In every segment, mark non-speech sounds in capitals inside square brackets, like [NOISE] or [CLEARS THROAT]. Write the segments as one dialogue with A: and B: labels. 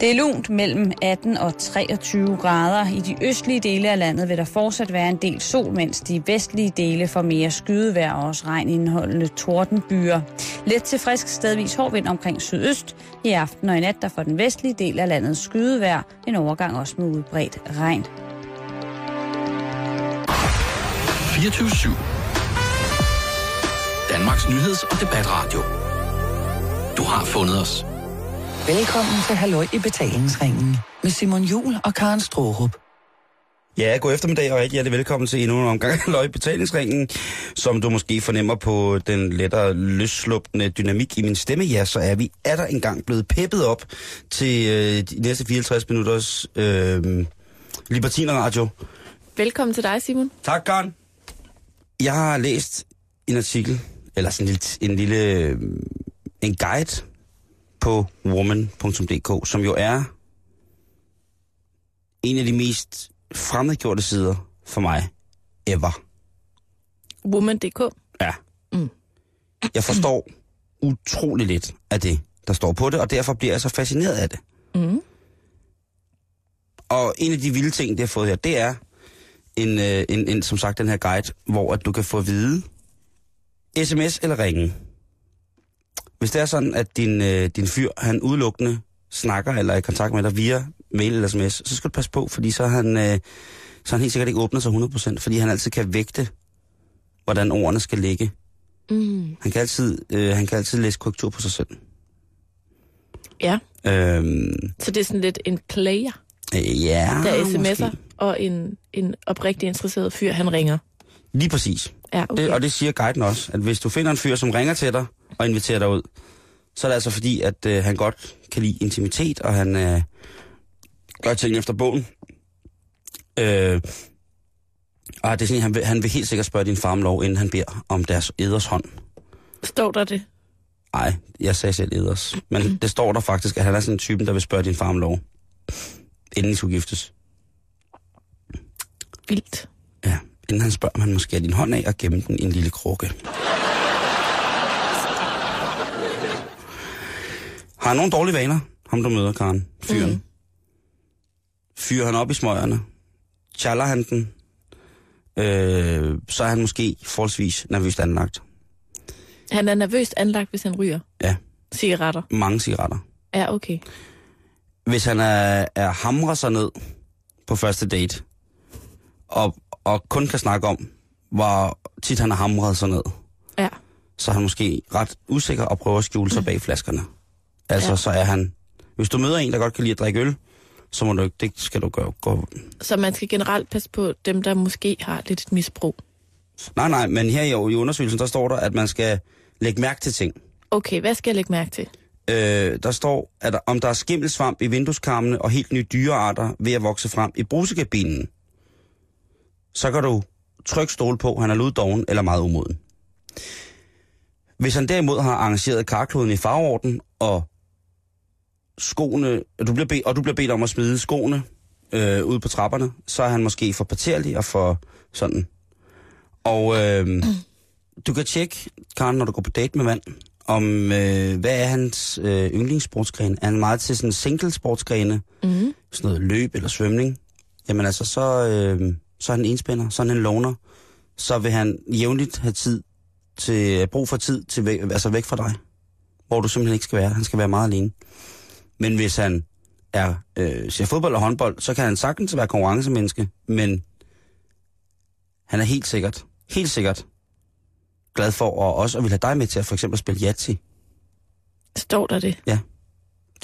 A: Det er lunt mellem 18 og 23 grader. I de østlige dele af landet vil der fortsat være en del sol, mens de vestlige dele får mere skydevejr og også regnindholdende tordenbyer. Let til frisk stedvis hård vind omkring sydøst. I aften og i nat der får den vestlige del af landet skydevejr. En overgang også med udbredt regn.
B: 24 Danmarks nyheds- og debatradio. Du har fundet os.
C: Velkommen til Halløj i betalingsringen med Simon Jul og Karen Strohrup.
D: Ja, god eftermiddag og rigtig hjertelig velkommen til endnu en omgang af Betalingsringen. Som du måske fornemmer på den lettere løsslupende dynamik i min stemme, ja, så er vi er der engang blevet peppet op til øh, de næste 54 minutters øh, Libertiner-radio.
E: Velkommen til dig, Simon.
D: Tak, Karen. Jeg har læst en artikel, eller sådan en lille, en lille øh, en guide på woman.dk, som jo er en af de mest fremmedgjorte sider for mig ever.
E: Woman.dk.
D: Ja. Mm. Jeg forstår utrolig lidt af det, der står på det, og derfor bliver jeg så fascineret af det.
E: Mm.
D: Og en af de vilde ting, det har fået her, det er en, øh, en, en, som sagt den her guide, hvor at du kan få at vide sms eller ringe. Hvis det er sådan, at din, øh, din fyr, han udelukkende snakker eller er i kontakt med dig via mail eller sms, så skal du passe på, fordi så er han, øh, så er han helt sikkert ikke åbnet sig 100%, fordi han altid kan vægte, hvordan ordene skal ligge.
E: Mm.
D: Han kan altid, øh, han kan altid læse korrektur på sig selv.
E: Ja,
D: Øhm,
E: så det er sådan lidt en player,
D: øh, ja,
E: der sms'er,
D: måske.
E: og en, en oprigtig interesseret fyr, han ringer.
D: Lige præcis.
E: Ja, okay.
D: Det, og det siger guiden også, at hvis du finder en fyr, som ringer til dig og inviterer dig ud, så er det altså fordi, at øh, han godt kan lide intimitet, og han øh, gør ting efter bogen. Øh, og det er sådan, han vil, han vil helt sikkert spørge din far om lov, inden han beder om deres eders hånd.
E: Står der det?
D: Nej, jeg sagde selv eders. Men det står der faktisk, at han er sådan en typen, der vil spørge din far om lov, inden I skulle giftes.
E: Vildt.
D: Ja, inden han spørger, om han måske din hånd af og gemme den i en lille krukke. Har han nogle dårlige vaner, ham du møder, Karen? Fyren. Mm. Fyrer han op i smøgerne? Challer han den? Øh, så er han måske forholdsvis nervøst anlagt.
E: Han er nervøst anlagt, hvis han ryger
D: Ja,
E: cigaretter.
D: mange cigaretter.
E: Ja, okay.
D: Hvis han er, er hamrer sig ned på første date, og, og kun kan snakke om, hvor tit han har hamret sig ned,
E: Ja.
D: så er han måske ret usikker og prøver at skjule sig bag flaskerne. Altså, ja. Så er han... Hvis du møder en, der godt kan lide at drikke øl, så må du ikke, det skal du gøre. Gå.
E: Så man skal generelt passe på dem, der måske har lidt et misbrug.
D: Nej, nej, men her i, i undersøgelsen, der står der, at man skal lægge mærke til ting.
E: Okay, hvad skal jeg lægge mærke til?
D: Øh, der står, at om der er skimmelsvamp i vindueskarmene og helt nye dyrearter ved at vokse frem i brusekabinen, så kan du trykke stole på, han er luddoven eller meget umoden. Hvis han derimod har arrangeret karkloden i farveorden, og skoene, og du bliver bedt, og du bliver bedt om at smide skoene øh, ud på trapperne, så er han måske for parterlig og for sådan. Og øh, du kan tjekke, Karen, når du går på date med mand, om hvad er hans øh, yndlingssportsgren. Er han meget til sådan single-sportsgrene?
E: Mm.
D: Sådan noget løb eller svømning? Jamen altså, så, øh, så er han en enspænder, så er han en loner. Så vil han jævnligt have tid til, brug for tid til væk, altså væk fra dig. Hvor du simpelthen ikke skal være. Han skal være meget alene. Men hvis han er, øh, ser fodbold og håndbold, så kan han sagtens være konkurrencemenneske, men han er helt sikkert, helt sikkert glad for at også at vil have dig med til at for eksempel spille Yahtzee.
E: Står der det?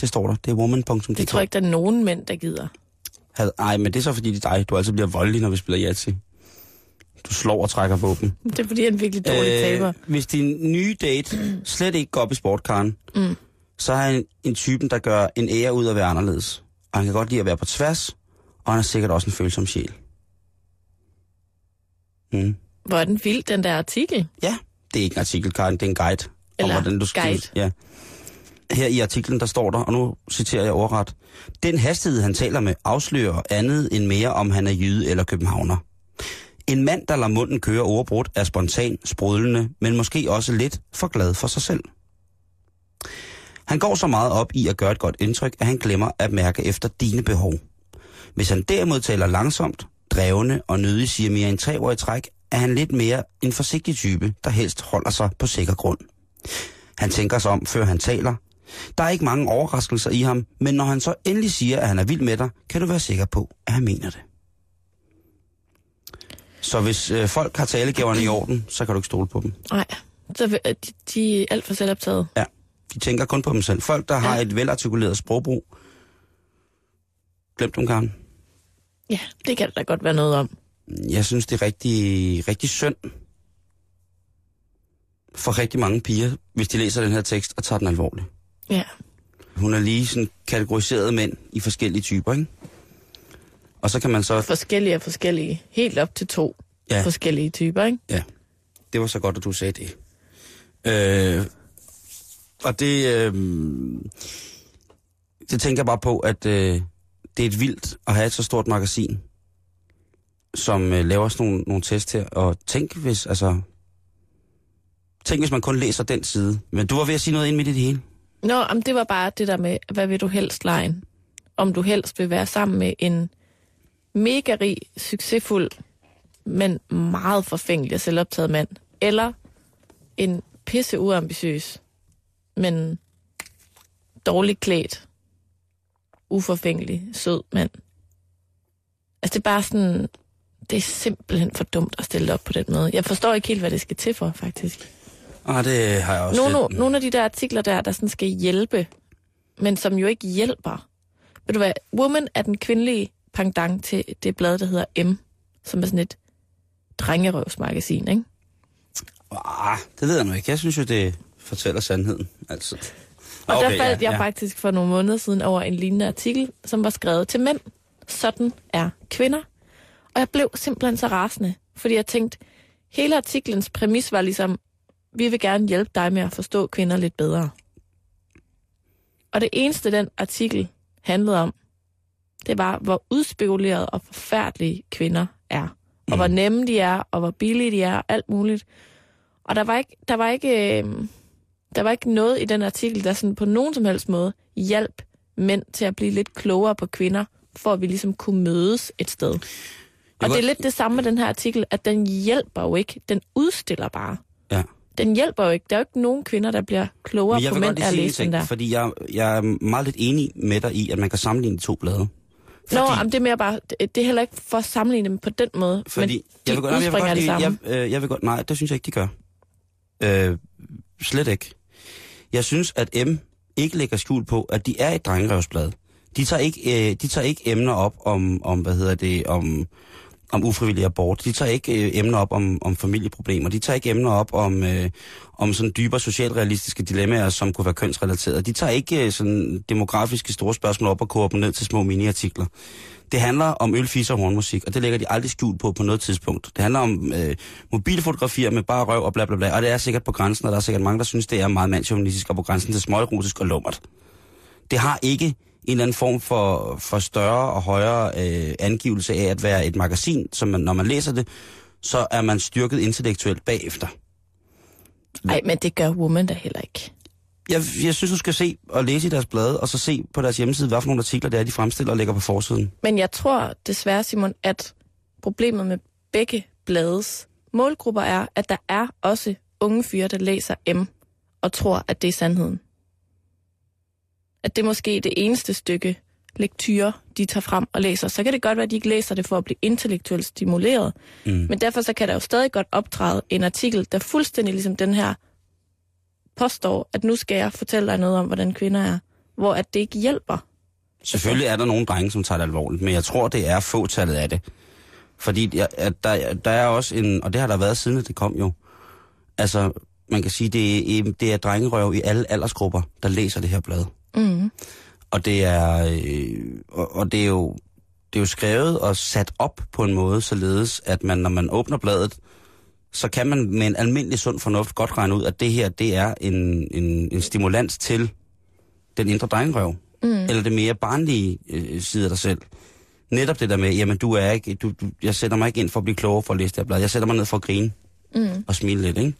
D: Det står der. Det er woman.dk.
E: Det tror jeg ikke, der er nogen mænd, der gider.
D: Had, ej, men det er så fordi, det er dig. Du altid bliver voldelig, når vi spiller Yahtzee. Du slår og trækker våben.
E: Det er fordi, han er virkelig dårlig øh... taber.
D: hvis din nye date slet ikke går op i sportkaren,
E: Mm.
D: Så er han en typen, der gør en ære ud af at være anderledes. Og han kan godt lide at være på tværs, og han er sikkert også en følsom sjæl. Mm.
E: Hvor er den vild, den der artikel?
D: Ja, det er ikke en artikel, Karen, det er en guide.
E: Eller
D: om, hvordan du skal,
E: guide.
D: Ja. Her i artiklen, der står der, og nu citerer jeg overret. Den hastighed, han taler med, afslører andet end mere, om han er jyde eller københavner. En mand, der lader munden køre overbrudt, er spontan, sprudlende, men måske også lidt for glad for sig selv. Han går så meget op i at gøre et godt indtryk, at han glemmer at mærke efter dine behov. Hvis han derimod taler langsomt, drevne og nødig siger mere end tre år i træk, er han lidt mere en forsigtig type, der helst holder sig på sikker grund. Han tænker sig om, før han taler. Der er ikke mange overraskelser i ham, men når han så endelig siger, at han er vild med dig, kan du være sikker på, at han mener det. Så hvis øh, folk har talegaverne i orden, så kan du ikke stole på dem.
E: Nej, så, de, de er alt for selvoptaget.
D: Ja, de tænker kun på dem selv. Folk, der har
E: Ja.
D: et velartikuleret sprogbrug, glem dem, Karen.
E: Ja, det kan der da godt være noget om.
D: Jeg synes, det er rigtig, rigtig synd for rigtig mange piger, hvis de læser den her tekst og tager den alvorligt.
E: Ja,
D: Hun er lige sådan kategoriseret mænd i forskellige typer, ikke? Og så kan man så...
E: forskellige og forskellige. Helt op til to
D: ja.
E: forskellige typer, ikke?
D: Ja, det var så godt, at du sagde det. Øh, og det... Øh, det tænker jeg bare på, at øh, det er et vildt at have et så stort magasin, som øh, laver sådan nogle, nogle test her. Og tænk hvis, altså... Tænk, hvis man kun læser den side. Men du var ved at sige noget ind midt i det hele.
E: Nå, om det var bare det der med, hvad vil du helst lege? Om du helst vil være sammen med en mega rig, succesfuld, men meget forfængelig og selvoptaget mand. Eller en pisse uambitiøs, men dårligt klædt, uforfængelig, sød mand. Altså det er bare sådan, det er simpelthen for dumt at stille op på den måde. Jeg forstår ikke helt, hvad det skal til for, faktisk.
D: Ah, det har jeg også
E: Nogle,
D: lidt-
E: nogle af de der artikler der, der sådan skal hjælpe, men som jo ikke hjælper. Ved du hvad, Woman er den kvindelige pendant til det blad, der hedder M, som er sådan et drengerøvsmagasin, ikke?
D: Ah, det ved jeg nu ikke. Jeg synes jo, det fortæller sandheden. Altså.
E: Og okay, der faldt ja, jeg ja. faktisk for nogle måneder siden over en lignende artikel, som var skrevet til mænd. Sådan er kvinder. Og jeg blev simpelthen så rasende, fordi jeg tænkte, hele artiklens præmis var ligesom, vi vil gerne hjælpe dig med at forstå kvinder lidt bedre. Og det eneste, den artikel handlede om, det var, hvor udspekuleret og forfærdelige kvinder er. Og hvor nemme de er, og hvor billige de er, og alt muligt. Og der var ikke, der var ikke, øh, der var ikke noget i den artikel, der sådan på nogen som helst måde hjalp mænd til at blive lidt klogere på kvinder, for at vi ligesom kunne mødes et sted. Og
D: godt-
E: det er lidt det samme med den her artikel, at den hjælper jo ikke. Den udstiller bare.
D: Ja.
E: Den hjælper jo ikke. Der er jo ikke nogen kvinder, der bliver klogere
D: Men jeg
E: på mænd af at læse den der.
D: fordi jeg, jeg er meget lidt enig med dig i, at man kan sammenligne de to blade.
E: Nå, jamen, det er mere bare, det, er heller ikke for at sammenligne dem på den måde,
D: Fordi
E: men
D: jeg vil, godt, jeg vil
E: udspringer
D: godt
E: det samme.
D: jeg, øh, jeg vil godt, nej, det synes jeg ikke, de gør. Øh, slet ikke. Jeg synes, at M ikke lægger skjul på, at de er et drengerøvsblad. De tager ikke, øh, de tager ikke emner op om, om hvad hedder det, om, om ufrivillig abort. De tager ikke øh, emner op om, om familieproblemer. De tager ikke emner op om, øh, om sådan dybere socialrealistiske dilemmaer, som kunne være kønsrelaterede. De tager ikke øh, sådan demografiske store spørgsmål op og koger dem ned til små miniartikler. Det handler om ølfis og hornmusik, og det lægger de aldrig skjult på på noget tidspunkt. Det handler om øh, mobilfotografier med bare røv og bla bla bla, og det er sikkert på grænsen, og der er sikkert mange, der synes, det er meget mandsjournalistisk og på grænsen til småerotisk og lummert. Det har ikke en eller anden form for, for større og højere øh, angivelse af at være et magasin, som man, når man læser det, så er man styrket intellektuelt bagefter.
E: Nej, men det gør Woman da heller ikke.
D: Jeg, jeg synes, du skal se og læse i deres blade, og så se på deres hjemmeside, hvad for nogle artikler det er, de fremstiller og lægger på forsiden.
E: Men jeg tror desværre, Simon, at problemet med begge blades målgrupper er, at der er også unge fyre, der læser M og tror, at det er sandheden. At det er måske det eneste stykke lektyre, de tager frem og læser. Så kan det godt være, at de ikke læser det for at blive intellektuelt stimuleret.
D: Mm.
E: Men derfor så kan der jo stadig godt optræde en artikel, der fuldstændig ligesom den her påstår, at nu skal jeg fortælle dig noget om, hvordan kvinder er, hvor at det ikke hjælper.
D: Selvfølgelig er der nogle drenge, som tager det alvorligt, men jeg tror, det er fåtallet af det. Fordi at der, der er også en, og det har der været siden, det kom jo. Altså, man kan sige, det er, det er drengerøv i alle aldersgrupper, der læser det her blad.
E: Mm.
D: Og det er, øh, og, og det er jo, det er jo skrevet og sat op på en måde, således at man, når man åbner bladet, så kan man med en almindelig sund fornuft godt regne ud, at det her, det er en, en, en stimulans til den indre drengerøv. Mm. Eller det mere barnlige øh, side af dig selv. Netop det der med, jamen du er ikke, du, du, jeg sætter mig ikke ind for at blive klogere for at læse det her blad. Jeg sætter mig ned for at grine
E: Mm.
D: og smile lidt, ikke?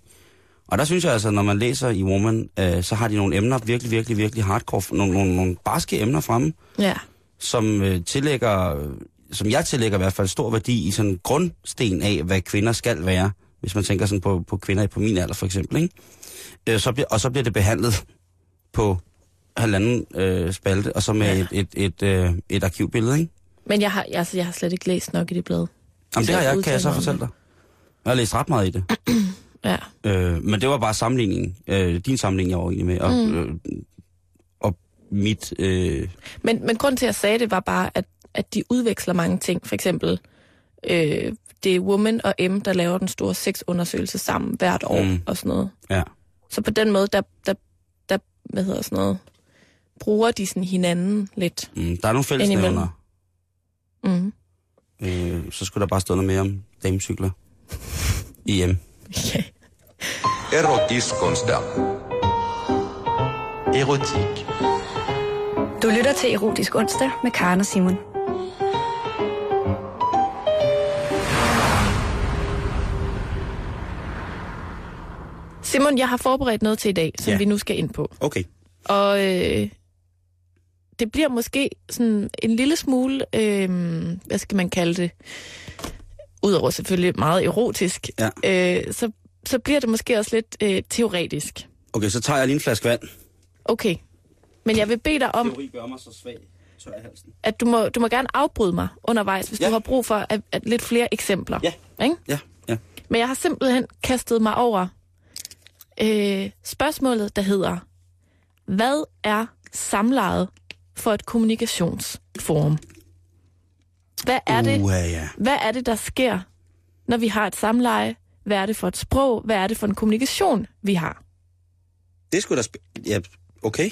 D: Og der synes jeg altså, når man læser i Woman, øh, så har de nogle emner, virkelig, virkelig, virkelig hardcore, nogle, nogle, nogle barske emner fremme,
E: Ja.
D: som øh, tillægger, som jeg tillægger i hvert fald stor værdi i sådan en grundsten af, hvad kvinder skal være, hvis man tænker sådan på, på kvinder på min alder for eksempel, ikke? Øh, så bliver, og så bliver det behandlet på halvanden øh, spalte, og så med
E: Ja.
D: et, et, et, øh, et arkivbillede, ikke?
E: Men jeg har, altså, jeg har slet ikke læst nok i det blad.
D: Jamen det har jeg, kan jeg så fortælle dig. Jeg har læst ret meget i det. [CLEARS THROAT]
E: Ja.
D: Øh, men det var bare sammenligningen. Øh, din sammenligning, jeg var egentlig med. Og, mm. øh, og mit... Øh,
E: Men, men grunden til, at jeg sagde det, var bare, at, at de udveksler mange ting. For eksempel, øh, det er Woman og M, der laver den store sexundersøgelse sammen hvert år
D: Mm.
E: og sådan noget.
D: ja.
E: Så på den måde, der, der, der hvad hedder sådan noget, bruger de sådan hinanden lidt.
D: Mm, der er nogle fællesnævner.
E: Mm.
D: Øh, så skulle der bare stå noget mere om damecykler. [LAUGHS] I hjem.
E: Ja.
B: Erotisk-onsdag. Erotik.
F: Du lytter til Erotisk Onsdag med Karen og Simon.
E: Simon, jeg har forberedt noget til i dag, som
D: Ja.
E: vi nu skal ind på.
D: Okay.
E: Og øh, det bliver måske sådan en lille smule, øh, hvad skal man kalde det, udover selvfølgelig meget erotisk,
D: Ja.
E: øh, så, så bliver det måske også lidt øh, teoretisk.
D: Okay, så tager jeg lige en flaske vand.
E: Okay, men jeg vil bede dig om,
D: Teori gør mig så svag. Tør i halsen.
E: at du må, du må gerne afbryde mig undervejs, hvis
D: Ja.
E: du har brug for at, at lidt flere eksempler.
D: Ja.
E: Ikke?
D: Ja, ja.
E: Men jeg har simpelthen kastet mig over øh, spørgsmålet, der hedder, hvad er samlejet for et kommunikationsforum? Hvad er det,
D: Uh, ja.
E: hvad er det, der sker, når vi har et samleje? Hvad er det for et sprog? Hvad er det for en kommunikation, vi har?
D: Det skulle da... Ja, okay.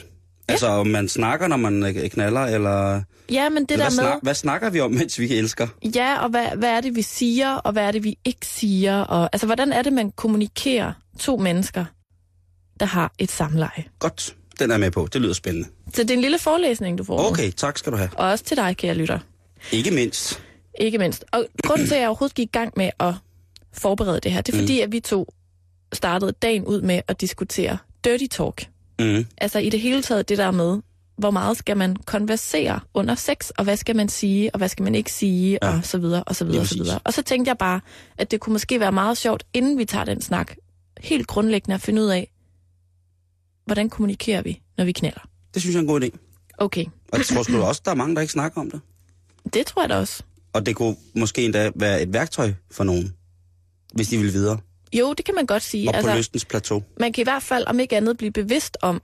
D: Altså, om man snakker, når man øh, knaller, eller...
E: Ja, men det
D: eller
E: der
D: hvad,
E: med...
D: snak, hvad snakker vi om, [LAUGHS] mens vi elsker?
E: Ja, og hvad, hvad er det, vi siger, og hvad er det, vi ikke siger? Og, altså, hvordan er det, man kommunikerer to mennesker, der har et samleje?
D: Godt. Den er med på. Det lyder spændende.
E: Så det er en lille forelæsning, du får.
D: Okay, tak skal du have.
E: Og også til dig, kære lytter.
D: Ikke mindst.
E: Ikke mindst. Og grunden til, at jeg overhovedet gik i gang med at forberede det her, det er fordi, at vi to startede dagen ud med at diskutere dirty talk.
D: Mm.
E: Altså i det hele taget det der med, hvor meget skal man konversere under sex, og hvad skal man sige, og hvad skal man ikke sige,
D: Ja.
E: og så videre, og så videre, og så videre. Og så tænkte jeg bare, at det kunne måske være meget sjovt, inden vi tager den snak, helt grundlæggende at finde ud af, hvordan kommunikerer vi, når vi knælder.
D: Det synes jeg er en god idé.
E: Okay,
D: Og jeg tror sgu også, der er mange, der ikke snakker om det. [LAUGHS]
E: det tror jeg da også.
D: Og det kunne måske endda være et værktøj for nogen, hvis de vil videre.
E: Jo, det kan man godt sige.
D: Op altså, på lystens plateau.
E: man kan i hvert fald, om ikke andet, blive bevidst om,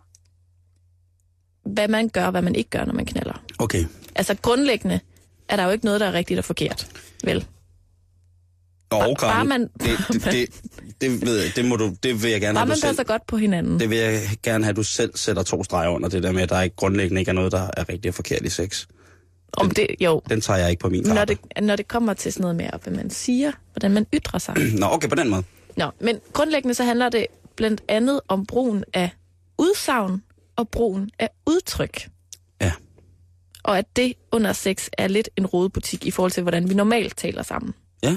E: hvad man gør, og hvad man ikke gør, når man knaller.
D: Okay.
E: Altså grundlæggende er der jo ikke noget, der er rigtigt og forkert. Vel?
D: Og
E: Bare- bare man-
D: det, det, [LAUGHS] det, det, ved jeg, det, må du, det vil jeg gerne
E: Bare
D: have,
E: man
D: du selv.
E: passer godt på hinanden.
D: Det vil jeg gerne have, at du selv sætter to streger under det der med, at der ikke grundlæggende ikke er noget, der er rigtig og forkert i sex.
E: Om det, jo.
D: Den tager jeg ikke på min
E: Når
D: kappe.
E: det, når det kommer til sådan noget med, hvad man siger, hvordan man ytrer sig. [CLEARS THROAT]
D: Nå, okay, på den måde.
E: Nå, men grundlæggende så handler det blandt andet om brugen af udsagn og brugen af udtryk.
D: Ja.
E: Og at det under sex er lidt en rodebutik i forhold til, hvordan vi normalt taler sammen.
D: Ja.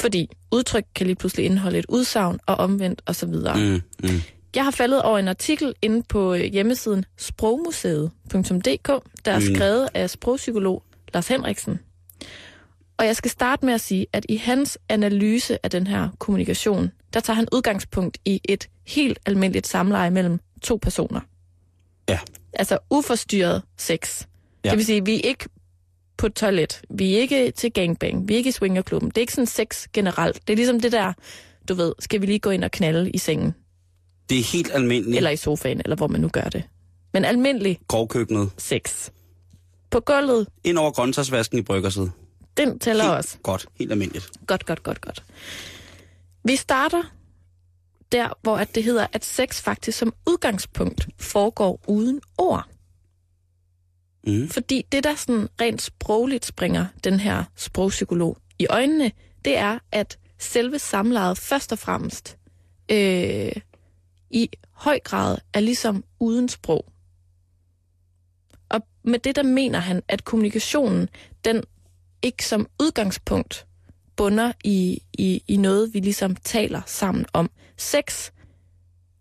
E: Fordi udtryk kan lige pludselig indeholde et udsagn og omvendt osv. Mm.
D: Mm.
E: Jeg har faldet over en artikel inde på øh, hjemmesiden sprogmuseet.dk, der er
D: Mm.
E: skrevet af sprogpsykolog Lars Henriksen. Og jeg skal starte med at sige, at i hans analyse af den her kommunikation, der tager han udgangspunkt i et helt almindeligt samleje mellem to personer.
D: Ja.
E: Altså uforstyrret sex.
D: Ja.
E: Det vil sige, at vi er ikke på et toilet, vi er ikke til gangbang, vi er ikke i swingerklubben. Det er ikke sådan sex generelt. Det er ligesom det der, du ved, skal vi lige gå ind og knalde i sengen,
D: Det er helt almindeligt.
E: eller i sofaen, eller hvor man nu gør det. Men almindelig
D: Grovkøkkenet.
E: sex. På gulvet,
D: Ind over grøntsagsvasken i bryggersid.
E: den tæller
D: Helt
E: også.
D: Godt, helt almindeligt.
E: Godt, godt, godt, godt. Vi starter der, hvor at det hedder, at sex faktisk som udgangspunkt foregår uden ord.
D: Mm.
E: Fordi det, der sådan rent sprogligt springer den her sprogpsykolog i øjnene, det er, at selve samlejet først og fremmest øh, i høj grad er ligesom uden sprog. Og med det, der mener han, at kommunikationen, den ikke som udgangspunkt bunder i, i, i noget, vi ligesom taler sammen om. Sex,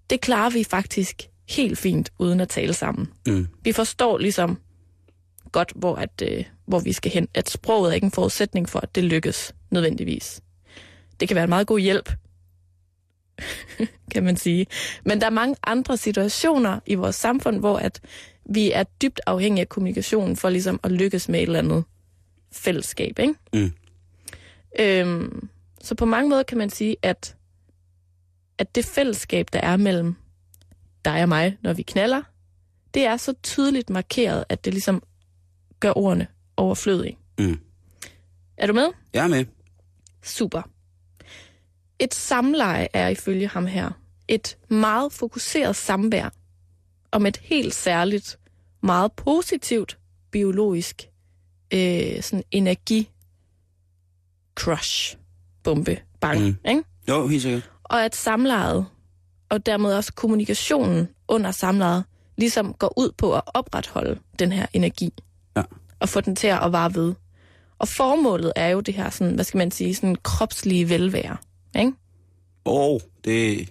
E: det klarer vi faktisk helt fint uden at tale sammen.
D: Mm.
E: Vi forstår ligesom godt, hvor, at, øh, hvor vi skal hen. At sproget er ikke en forudsætning for, at det lykkes nødvendigvis. Det kan være en meget god hjælp, [LAUGHS] kan man sige. Men der er mange andre situationer i vores samfund, hvor at vi er dybt afhængige af kommunikationen for ligesom at lykkes med et eller andet fællesskab. Ikke?
D: Mm.
E: Øhm, så på mange måder kan man sige, at, at det fællesskab, der er mellem dig og mig, når vi knaller, det er så tydeligt markeret, at det ligesom gør ordene overflødige.
D: Mm.
E: Er du med?
D: Jeg er med.
E: Super. Et samleje er ifølge ham her et meget fokuseret samvær om et helt særligt, meget positivt biologisk øh, sådan energi crush bombe bang,
D: Mm.
E: ikke?
D: Jo, helt sikkert.
E: Og at samlejet, og dermed også kommunikationen under samlejet, ligesom går ud på at opretholde den her energi. Og få den til at vare ved. Og formålet er jo det her, sådan, hvad skal man sige, sådan kropslige velvære. Ikke?
D: Åh, oh, det...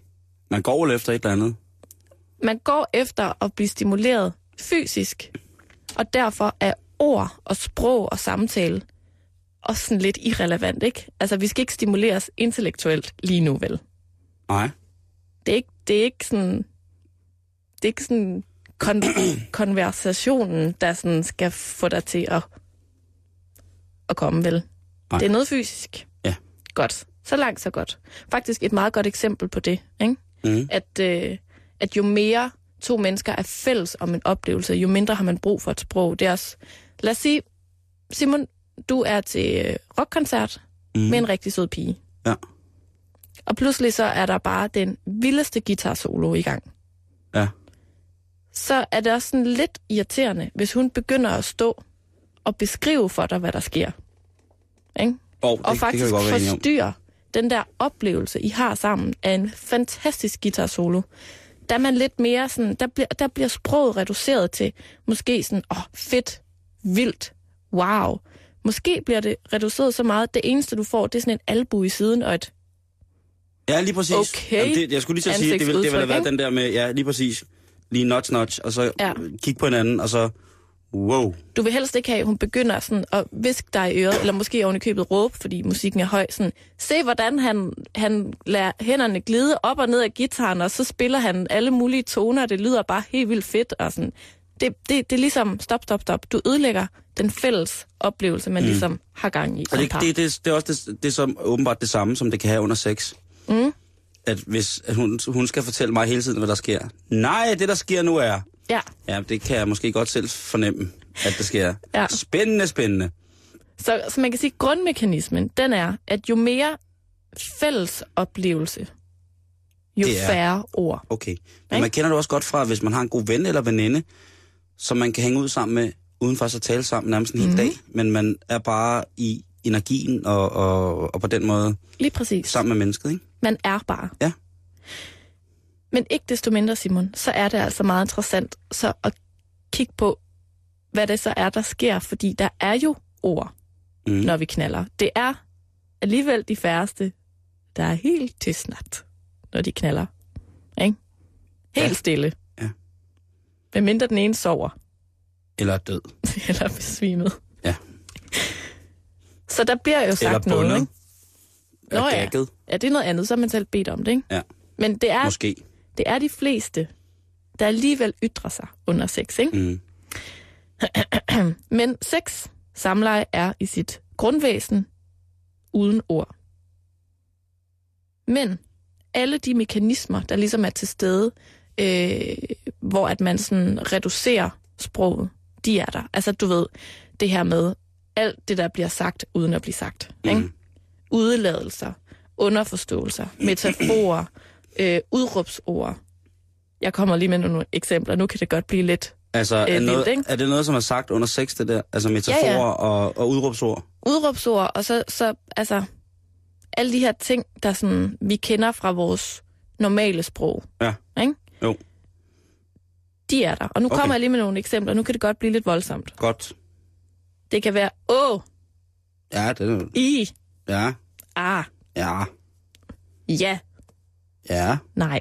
D: Man går vel efter et eller andet.
E: Man går efter at blive stimuleret fysisk, og derfor er ord og sprog og samtale også sådan lidt irrelevant, ikke? Altså, vi skal ikke stimuleres intellektuelt lige nu, vel?
D: Nej.
E: Det er ikke, det er ikke sådan... Det er ikke sådan kon- konversationen, der sådan skal få dig til at, at komme, vel?
D: Nej.
E: Det er noget fysisk.
D: Ja.
E: Godt. Så langt, så godt. Faktisk et meget godt eksempel på det, ikke?
D: Mm.
E: At, øh, at jo mere to mennesker er fælles om en oplevelse, jo mindre har man brug for et sprog. Det er også... Lad os sige, Simon, du er til øh, rockkoncert
D: Mm.
E: med en rigtig sød pige.
D: Ja.
E: Og pludselig så er der bare den vildeste guitar solo i gang.
D: Ja.
E: Så er det også sådan lidt irriterende, hvis hun begynder at stå og beskrive for dig, hvad der sker. Ikke?
D: Oh, det,
E: Og
D: det
E: faktisk
D: om.
E: forstyrre den der oplevelse, I har sammen, af en fantastisk guitar solo. Der er man lidt mere sådan, der bliver, der bliver sproget reduceret til måske sådan, åh, oh, fedt, vildt, wow. Måske bliver det reduceret så meget, det eneste du får, det er sådan en albu i siden og et
D: Ja, lige præcis.
E: Okay.
D: det, jeg skulle lige at sige, det ville, det ville have været den der med, ja, lige præcis. Lige notch, notch, og så
E: Ja.
D: kigge på hinanden, og så, wow.
E: Du vil helst ikke have, at hun begynder sådan at viske dig i øret, eller måske oven i købet råbe, fordi musikken er høj. Sådan, se, hvordan han, han lader hænderne glide op og ned af gitaren, og så spiller han alle mulige toner, det lyder bare helt vildt fedt. Og sådan. Det, det, det er ligesom, stop, stop, stop. Du ødelægger den fælles oplevelse, man mm. ligesom har gang i
D: Og det,
E: par.
D: det, det, det er også det, det er som, åbenbart det samme, som det kan have under sex.
E: Mm.
D: At hvis at hun, hun skal fortælle mig hele tiden, hvad der sker. Nej, det der sker nu er...
E: Ja,
D: Ja, det kan jeg måske godt selv fornemme, at det sker.
E: Ja.
D: Spændende, spændende.
E: så, så man kan sige, at grundmekanismen, den er, at jo mere fælles oplevelse, jo
D: Det er-
E: færre ord.
D: Okay. Men man kender det også godt fra, hvis man har en god ven eller veninde, som man kan hænge ud sammen med, uden faktisk at tale sammen nærmest en hel
E: Mhm.
D: dag. Men man er bare i energien og, og, og på den måde
E: Lige præcis.
D: sammen med mennesket, ikke?
E: Man er bare.
D: Ja.
E: Men ikke desto mindre, Simon, så er det altså meget interessant så at kigge på, hvad det så er, der sker, fordi der er jo ord,
D: Mm.
E: når vi knaller. Det er alligevel de færreste, der er helt tilsnat, når de knaller. Ikke? Helt
D: Ja.
E: stille.
D: Ja.
E: Hvad mindre den ene sover,
D: Eller død. [LAUGHS]
E: eller besvimet.
D: Ja.
E: Så der bliver jo sagt
D: Eller
E: noget, ikke? Nå ja.
D: gagget,
E: Ja, det er noget andet, så har man selv bedt om det, ikke?
D: Ja.
E: Men det er
D: måske.
E: det er de fleste, der alligevel ytrer sig under sex, ikke?
D: Mm. [CLEARS THROAT]
E: Men sex, samleje, er i sit grundvæsen uden ord. Men alle de mekanismer, der ligesom er til stede, øh, hvor at man sådan reducerer sproget, de er der. Altså du ved, det her med alt det, der bliver sagt, uden at blive sagt. Ikke?
D: Mm.
E: Udeladelser, underforståelser, [CLEARS THROAT] metaforer, øh, udråbsord. Jeg kommer lige med nogle eksempler. Nu kan det godt blive lidt
D: Altså, er,
E: vildt,
D: noget, er det noget, som er sagt under sex, det der? Altså metaforer
E: Ja, ja.
D: Og, og udråbsord?
E: udråbsord, og så, så altså, alle de her ting, der sådan, vi kender fra vores normale sprog.
D: Ja.
E: Ikke?
D: Jo.
E: De er der. Og nu
D: okay.
E: kommer jeg lige med nogle eksempler. Nu kan det godt blive lidt voldsomt.
D: Godt.
E: Det kan være, åh,
D: Ja, det er
E: i,
D: Ja,
E: ah,
D: Ja,
E: ja,
D: ja,
E: nej,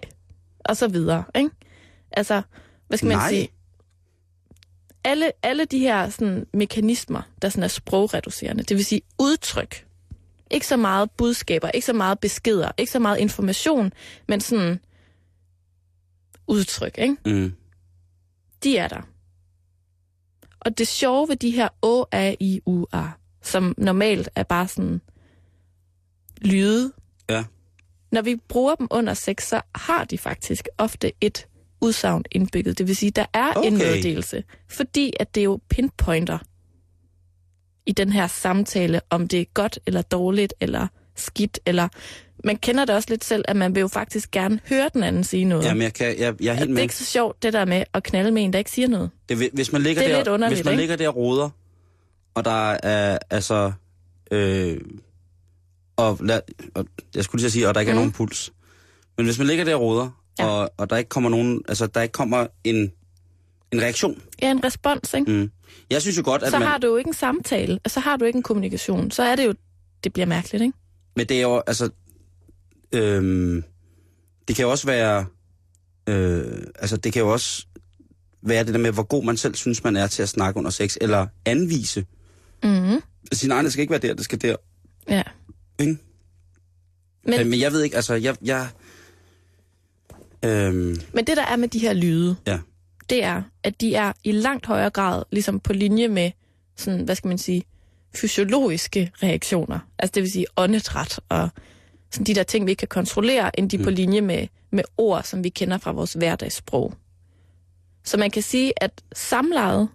E: og så videre, ikke? Altså, hvad skal man
D: Nej.
E: sige? Alle, alle de her sådan, mekanismer, der sådan er sprogreducerende, det vil sige udtryk, ikke så meget budskaber, ikke så meget beskeder, ikke så meget information, men sådan udtryk, ikke?
D: mm.
E: De er der. Og det sjove ved de her O, A, I, U, A, som normalt er bare sådan lyde,
D: ja.
E: når vi bruger dem under sex, så har de faktisk ofte et udsagn indbygget. Det vil sige, der er okay. en meddelelse, fordi at det jo pinpointer i den her samtale, om det er godt eller dårligt eller skidt, eller man kender det også lidt selv, at man vil jo faktisk gerne høre den anden sige noget.
D: Jamen, jeg, kan, jeg, jeg er helt
E: det er ikke så sjovt, det der med at knalde med en, der ikke siger noget.
D: Det, hvis man ligger
E: Det er
D: der,
E: lidt underligt,
D: hvis man
E: ikke?
D: ligger der og roder, og der er altså... Øh, og, lad, og jeg skulle lige sige, og der ikke er
E: Mhm.
D: nogen puls. Men hvis man ligger der og roder,
E: ja.
D: og, og der ikke kommer nogen, altså der ikke kommer en, en reaktion.
E: Ja, en respons, ikke?
D: Mm. Jeg synes jo godt, at
E: Så
D: man...
E: har du jo ikke en samtale, og så har du ikke en kommunikation. Så er det jo, det bliver mærkeligt, ikke?
D: Men det er jo, altså... Øhm, det kan jo også være... Øh, altså, det kan jo også være det der med, hvor god man selv synes, man er til at snakke under sex, eller anvise.
E: Mm-hmm.
D: Sige, nej, det skal ikke være der, det skal der.
E: Ja.
D: Ikke?
E: Men,
D: Men, men jeg ved ikke, altså, jeg... jeg øhm,
E: men det, der er med de her lyde,
D: ja.
E: det er, at de er i langt højere grad ligesom på linje med sådan, hvad skal man sige, fysiologiske reaktioner. Altså det vil sige åndedræt og sådan de der ting, vi ikke kan kontrollere, end de er på linje med, med ord, som vi kender fra vores hverdagssprog. Så man kan sige, at samlejet,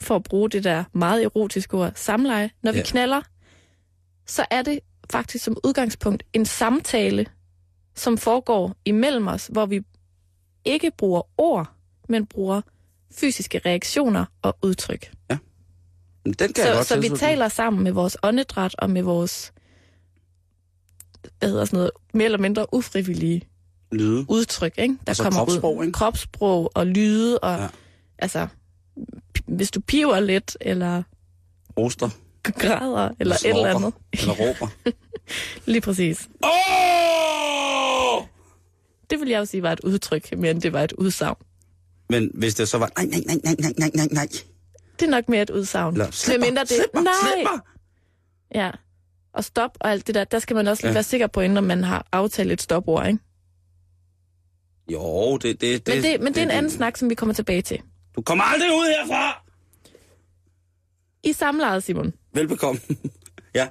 E: for at bruge det der meget erotiske ord, samleje, når vi
D: Ja.
E: knaller, så er det faktisk som udgangspunkt en samtale, som foregår imellem os, hvor vi ikke bruger ord, men bruger fysiske reaktioner og udtryk.
D: Den kan
E: så, jeg
D: godt
E: så vi taler sammen med vores åndedræt og med vores, hvad hedder sådan noget, mere eller mindre ufrivillige
D: lyde.
E: udtryk, ikke? der
D: altså
E: kommer
D: kropsprog,
E: ud.
D: Ikke?
E: Kropsprog og lyde, og
D: ja.
E: altså, hvis du piver lidt, eller...
D: Oster.
E: Græder, eller Slåber,
D: et
E: eller andet.
D: Eller råber. [LAUGHS]
E: Lige præcis.
D: Oh!
E: Det vil jeg også sige var et udtryk, men det var et udsagn.
D: Men hvis det så var, nej, nej, nej, nej, nej, nej, nej,
E: det er nok mere et udsagn.
D: Eller, slip mig,
E: Medmindre det,
D: slip mig,
E: nej,
D: slip mig.
E: Ja. Og stop og alt det der, der skal man også lige
D: Ja.
E: være sikker på, inden man har aftalt et stopord, ikke?
D: Jo, det, det, det,
E: Men det, men det er en anden snak, som vi kommer tilbage til.
D: Du kommer aldrig ud herfra!
E: I samlejet, Simon.
D: Velbekomme. [LAUGHS] ja,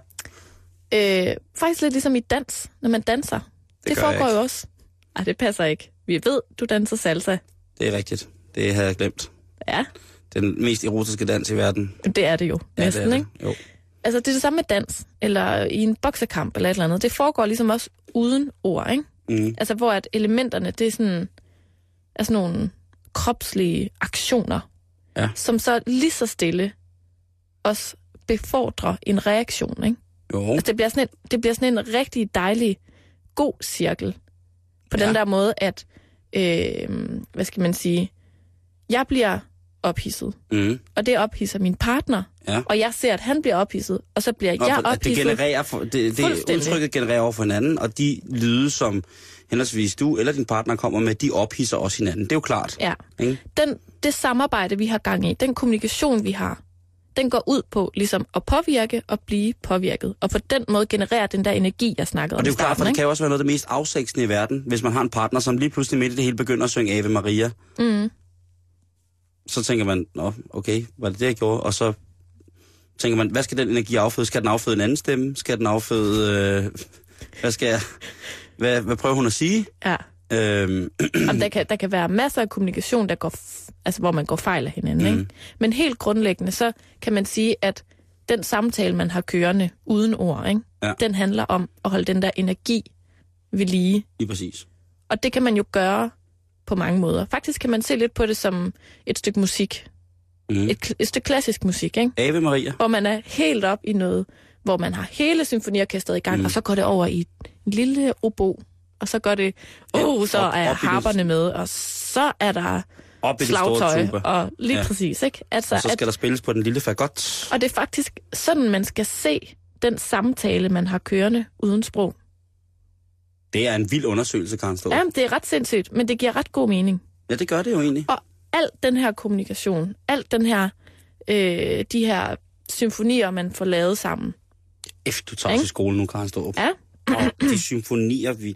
E: Øh, faktisk lidt ligesom i dans, når man danser. Det, det foregår jo også. Ej, det passer ikke. Vi ved, du danser salsa.
D: det er rigtigt. Det havde jeg glemt.
E: Ja,
D: Den mest erotiske dans i verden.
E: det er det jo
D: Ja,
E: næsten,
D: det er
E: ikke?
D: det. Jo.
E: Altså, det er det samme med dans, eller i en boksekamp, eller et eller andet. Det foregår ligesom også uden ord, ikke?
D: Mm.
E: Altså, hvor at elementerne, det er sådan, er sådan nogle kropslige aktioner,
D: Ja.
E: som så lige så stille også befordrer en reaktion, ikke?
D: Jo.
E: Altså, det bliver sådan en, det bliver sådan en rigtig dejlig, god cirkel. På
D: Ja.
E: den der måde, at, øh, hvad skal man sige, jeg bliver ophidset,
D: Mm.
E: og det ophidser min partner,
D: Ja.
E: og jeg ser, at han bliver ophidset, og så bliver
D: Og
E: jeg
D: at det
E: ophidset.
D: genererer, for, det, det udtrykket genererer over for hinanden, og de lyde, som henholdsvis du eller din partner kommer med, de ophisser også hinanden. Det er jo klart.
E: Ja.
D: Ikke?
E: Den, det samarbejde, vi har gang i, den kommunikation, vi har, den går ud på ligesom at påvirke og blive påvirket. Og på den måde genererer den der energi, jeg snakkede
D: Og det er
E: om
D: jo klart, for det kan jo også være noget af det mest afsægtsende i verden, hvis man har en partner, som lige pludselig midt i det hele begynder at synge Ave Maria.
E: Mm.
D: Så tænker man, nå, okay, var det det, jeg gjorde? Og så tænker man, hvad skal den energi afføde? Skal den afføde en anden stemme? Skal den afføde... Øh, hvad skal jeg... Hvad, hvad prøver hun at sige?
E: Ja.
D: Øhm,
E: Jamen, der, kan, der kan være masser af kommunikation, der går, altså, hvor man går fejl af hinanden.
D: Mm.
E: Ikke? Men helt grundlæggende, så kan man sige, at den samtale, man har kørende uden ord, ikke?
D: Ja.
E: den handler om at holde den der energi ved lige.
D: lige præcis.
E: Og det kan man jo gøre på mange måder. Faktisk kan man se lidt på det som et stykke musik.
D: Mm.
E: Et, et stykke klassisk musik, ikke?
D: Ave Maria.
E: hvor man er helt op i noget, hvor man har hele symfoniorkestret i gang,
D: Mm.
E: og så går det over i en lille obo, og så går det,
D: Ja,
E: oh, så
D: op-
E: er
D: op
E: harperne med, og så er der
D: Op i
E: slagtøj, og lige
D: Ja.
E: ja. præcis, ikke? Altså,
D: Og så skal
E: at,
D: der spilles på den lille fagot.
E: og det er faktisk sådan, man skal se den samtale, man har kørende uden sprog.
D: Det er en vild undersøgelse, Karen Stå.
E: Jamen, det er ret sindssygt, men det giver ret god mening.
D: Ja, det gør det jo egentlig.
E: Og al den her kommunikation, alt den her, øh, de her symfonier, man får lavet sammen,
D: F, du tager
E: Ikke?
D: til skole nu, Karen Stå.
E: ja,
D: Og de symfonier, vi...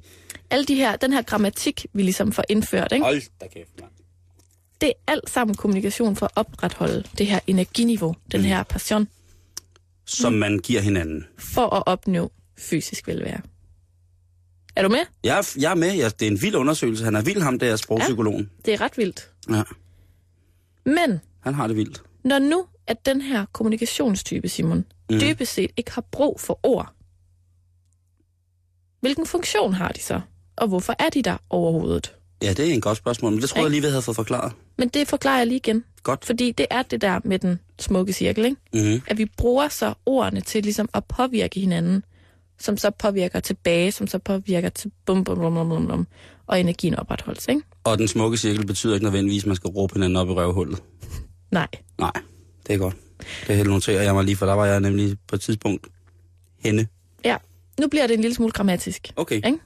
E: alle de her, den her grammatik, vi ligesom får indført, ikke?
D: Hold da kæft, mand.
E: det er alt sammen kommunikation for at opretholde det her energiniveau, den her passion,
D: Som man giver hinanden.
E: for at opnå fysisk velvære. Er du med?
D: Jeg er, jeg er med. Jeg, det er en vild undersøgelse. Han er vild, ham der sprogpsykologen.
E: Det er ret vildt.
D: Ja.
E: Men
D: Han har det vildt.
E: når nu at den her kommunikationstype, Simon, mm. dybest set ikke har brug for ord, hvilken funktion har de så? Og hvorfor er de der overhovedet?
D: Ja, det er en godt spørgsmål, men det tror jeg
E: Ikke?
D: lige, vi havde fået forklaret.
E: Men det forklarer jeg lige igen.
D: Godt.
E: Fordi det er det der med den smukke cirkel, ikke?
D: Mm-hmm.
E: At vi bruger så ordene til ligesom at påvirke hinanden, som så påvirker tilbage, som så påvirker til bum, bum, bum, bum, bum, og energien opretholdes, ikke?
D: Og den smukke cirkel betyder ikke nødvendigvis, at man skal råbe hinanden op i røvhullet.
E: Nej.
D: Nej, det er godt. Det helt noterer jeg mig lige, for der var jeg nemlig på et tidspunkt henne.
E: Ja, nu bliver det en lille smule grammatisk.
D: Okay.
E: Ikke?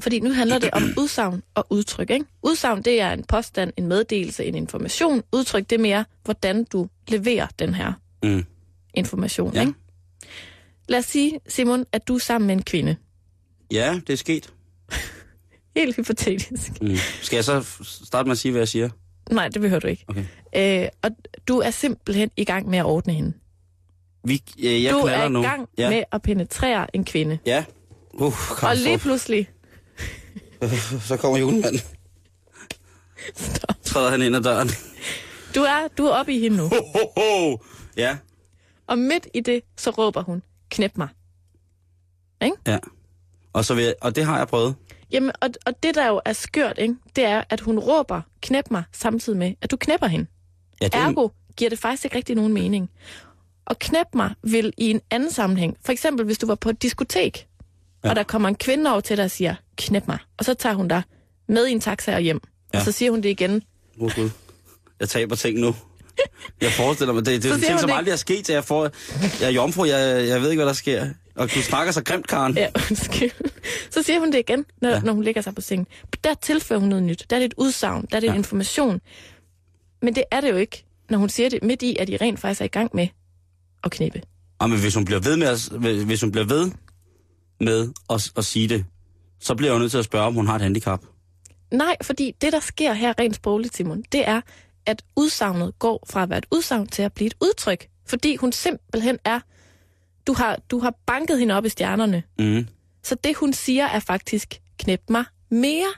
E: Fordi nu handler det om [CLEARS THROAT] udsagn og udtryk. Ikke? Udsagn, det er en påstand, en meddelelse, en information. Udtryk, det er mere, hvordan du leverer den her
D: Mm.
E: information.
D: Ja.
E: Ikke? Lad os sige, Simon, at du er sammen med en kvinde.
D: Ja, det er sket. [LAUGHS]
E: Helt hypotetisk.
D: Mm. Skal jeg så starte med at sige, hvad jeg siger?
E: Nej, det behøver du ikke.
D: Okay.
E: Øh, og du er simpelthen i gang med at ordne hende.
D: Vi, øh, jeg
E: du er i
D: nu.
E: gang
D: ja.
E: med at penetrere en kvinde.
D: Ja. Uh, kom,
E: Og lige pludselig, [LAUGHS]
D: så kommer julemanden. Træder han ind ad døren.
E: du er, du er oppe i hende nu.
D: Ho, ho, ho. Ja.
E: Og midt i det, så råber hun, knæp mig.
D: Ja. Og, så vil jeg, og det har jeg prøvet.
E: Jamen, og, og det der jo er skørt, ikke? det er, at hun råber, knæp mig, samtidig med, at du knæpper hende.
D: Ja, det er,
E: Ergo giver det faktisk ikke rigtig nogen mening. Og knæp mig vil i en anden sammenhæng, for eksempel hvis du var på et diskotek,
D: Ja.
E: og der kommer en kvinde over til dig og siger, knæp mig, og så tager hun dig med i en taxa og hjem.
D: Ja.
E: Og så siger hun det igen.
D: Oh, Gud. Jeg taber ting nu. Jeg forestiller mig, det, det er en ting,
E: hun
D: som aldrig er sket, jeg, får, jeg er jomfru, jeg, jeg ved ikke, hvad der sker. Og du snakker så grimt, Karen.
E: Ja, undskyld. Så siger hun det igen, når,
D: Ja.
E: når hun ligger sig på sengen. Der tilfører hun noget nyt. Der er det et udsagn, der er det
D: Ja.
E: information. Men det er det jo ikke, når hun siger det midt i, at de rent faktisk er i gang med at knippe.
D: Og men hvis hun bliver ved med at, hvis hun bliver ved med at, at sige det, så bliver jeg jo nødt til at spørge, om hun har et handicap.
E: Nej, fordi det, der sker her rent sprogligt, Simon, det er, at udsagnet går fra at være et udsagn til at blive et udtryk. Fordi hun simpelthen er... Du har, du har banket hende op i stjernerne.
D: Mm.
E: Så det, hun siger, er faktisk, knæp mig mere.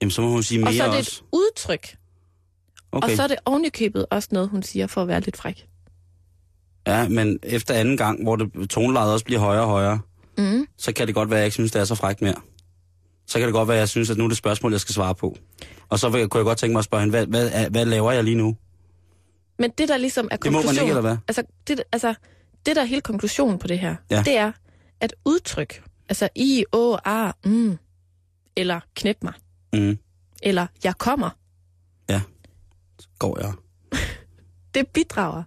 D: Jamen, så må hun sige mere
E: og så er det
D: også.
E: et udtryk.
D: Okay.
E: Og så er det ovenikøbet også noget, hun siger for at være lidt fræk.
D: Ja, men efter anden gang, hvor det tonelejet også bliver højere og højere,
E: Mm.
D: så kan det godt være, at jeg ikke synes, det er så frækt mere. Så kan det godt være, at jeg synes, at nu er det spørgsmål, jeg skal svare på. Og så vil kunne jeg godt tænke mig at spørge hende, hvad, hvad, hvad laver jeg lige nu?
E: Men det, der ligesom er
D: Det må man
E: konklusionen...
D: ikke, eller hvad?
E: Altså, det, altså, det der er hele konklusionen på det her,
D: Ja.
E: det er, at udtryk, altså i, å, a, mm, eller knæp mig,
D: Mm.
E: eller jeg kommer,
D: Går jeg. [LAUGHS]
E: det bidrager